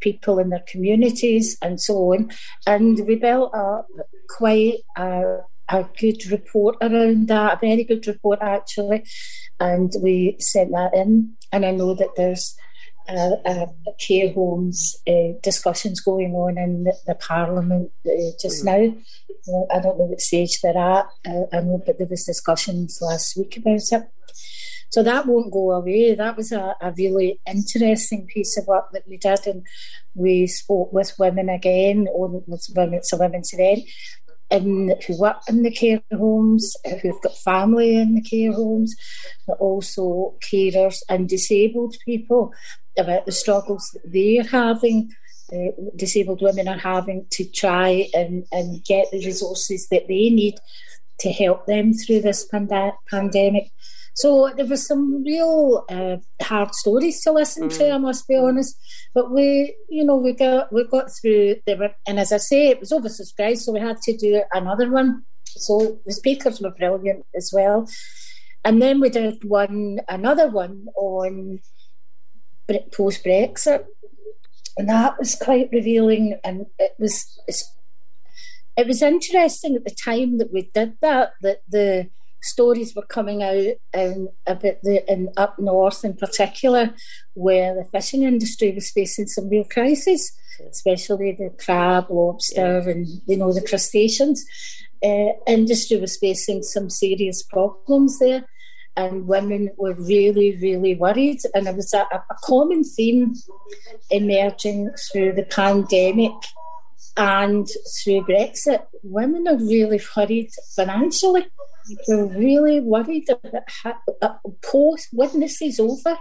people in their communities and so on. And we built up quite a, a good report around that, a very good report actually. And we sent that in. And I know that there's uh, uh, care homes uh, discussions going on in the, the Parliament uh, just now. Uh, I don't know what stage they're at. Uh, I know, but there was discussions last week about it. So that won't go away. That was a, a really interesting piece of work that we did, and we spoke with women again, or with women, it's a women's event, in, who work in the care homes, who've got family in the care homes, but also carers and disabled people about the struggles that they're having. Uh, disabled women are having to try and, and get the resources that they need to help them through this pandemic. So there was some real uh, hard stories to listen to. I must be honest, but we, you know, we got we got through. There were, and as I say, it was oversubscribed, so we had to do another one. So the speakers were brilliant as well, and then we did one another one on post Brexit, and that was quite revealing. And it was it was interesting at the time that we did that that the stories were coming out um, about the in up north in particular, where the fishing industry was facing some real crisis, especially the crab, lobster, and you know the crustaceans. Uh, industry was facing some serious problems there and women were really, really worried. And it was a, a common theme emerging through the pandemic and through Brexit. Women are really worried financially. They're really worried about uh, post when this is over.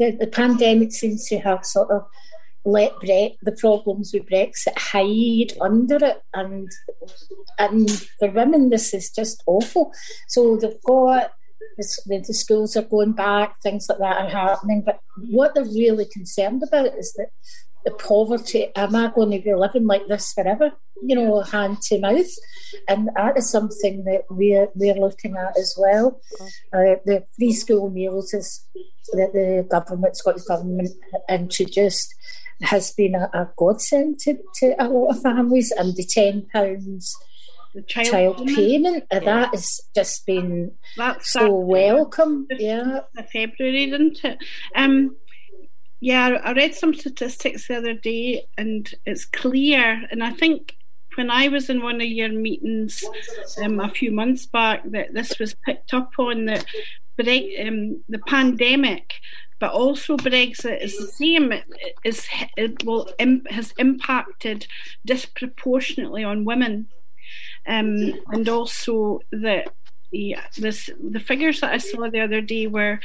The, the pandemic seems to have sort of let Bre- the problems with Brexit hide under it, and and for women this is just awful. So they've got the, the schools are going back, things like that are happening. But what they're really concerned about is that the poverty. Am I going to be living like this forever? You know, hand to mouth, and that is something that we're we're looking at as well. Uh, the free school meals is that the government, Scottish government, introduced has been a, a godsend to, to a lot of families, and the ten pounds the child, child payment. uh, that has just been That's so welcome. Yeah, February, didn't it? Um, yeah, I read some statistics the other day, and it's clear. And I think when I was in one of your meetings um, a few months back, that this was picked up on that um, the pandemic. But also Brexit is the same. It is it will has impacted disproportionately on women, um, and also that yeah, this the figures that I saw the other day were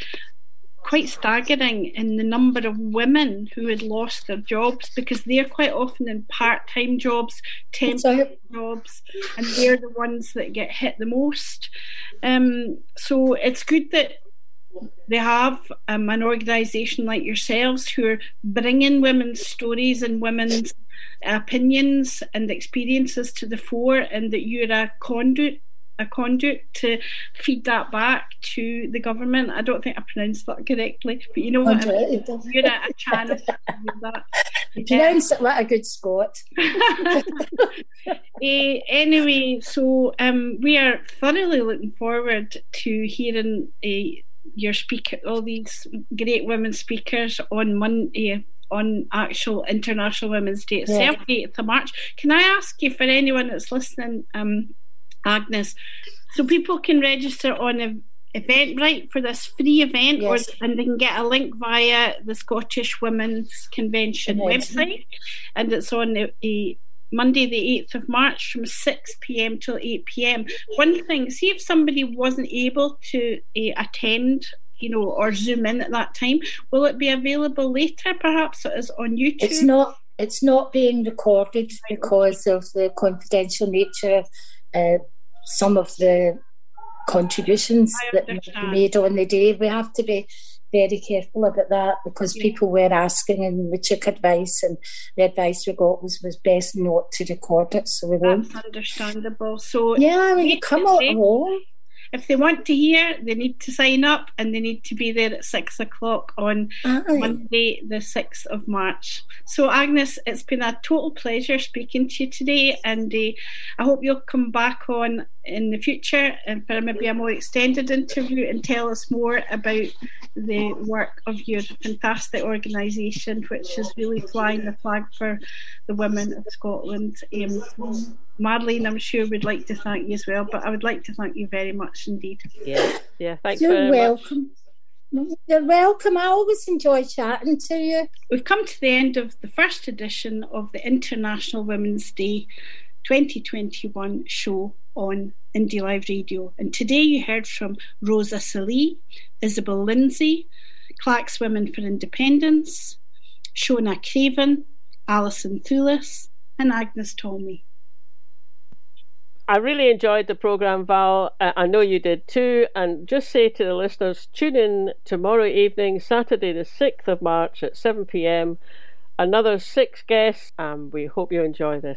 quite staggering in the number of women who had lost their jobs because they're quite often in part-time jobs, temporary jobs, and they're the ones that get hit the most. Um, so it's good that they have um, an organisation like yourselves who are bringing women's stories and women's opinions and experiences to the fore, and that you're a conduit a conduit to feed that back to the government. I don't think I pronounced that correctly, but you know what I mean. You're a, a channel. that. you pronounce it like a good Scot. Eh, anyway, so um, we are thoroughly looking forward to hearing uh, your speaker, all these great women speakers on Monday. On actual International Women's Day, it's Yeah. 78th of March. Can I ask you, for anyone that's listening, um, Agnes, so people can register on a Eventbrite for this free event, Yes. or and they can get a link via the Scottish Women's Convention Convention. website, and it's on the, the Monday, the 8th of March from 6 pm till 8 pm. One thing, see if somebody wasn't able to uh, attend, you know, or zoom in at that time, will it be available later perhaps it is on YouTube? It's not. It's not being recorded because of the confidential nature of uh, some of the contributions that made on the day. We have to be very careful about that because people were asking and we took advice and the advice we got was was best not to record it so we won't. That's understandable. So Yeah, when you come out along. If they want to hear, they need to sign up and they need to be there at six o'clock on Aye. Monday, the 6th of March. So, Agnes, it's been a total pleasure speaking to you today, and uh, I hope you'll come back on in the future and for maybe a more extended interview and tell us more about the work of your fantastic organisation, which is really flying the flag for the women of Scotland. Um, Marlene, I'm sure would like to thank you as well, but I would like to thank you very much indeed. Yeah, yeah, thanks You're very much. welcome. You're welcome. I always enjoy chatting to you. We've come to the end of the first edition of the International Women's Day 2021 show on Indie Live Radio. And today you heard from Roza Salih, Isobel Lindsay, Clacks Women for Independence, Shona Craven, Alison Thewliss, and Agnes Tolmie. I really enjoyed the programme, Val. I know you did too. And just say to the listeners tune in tomorrow evening, Saturday, the 6th of March at 7 pm. Another six guests, and we hope you enjoy this.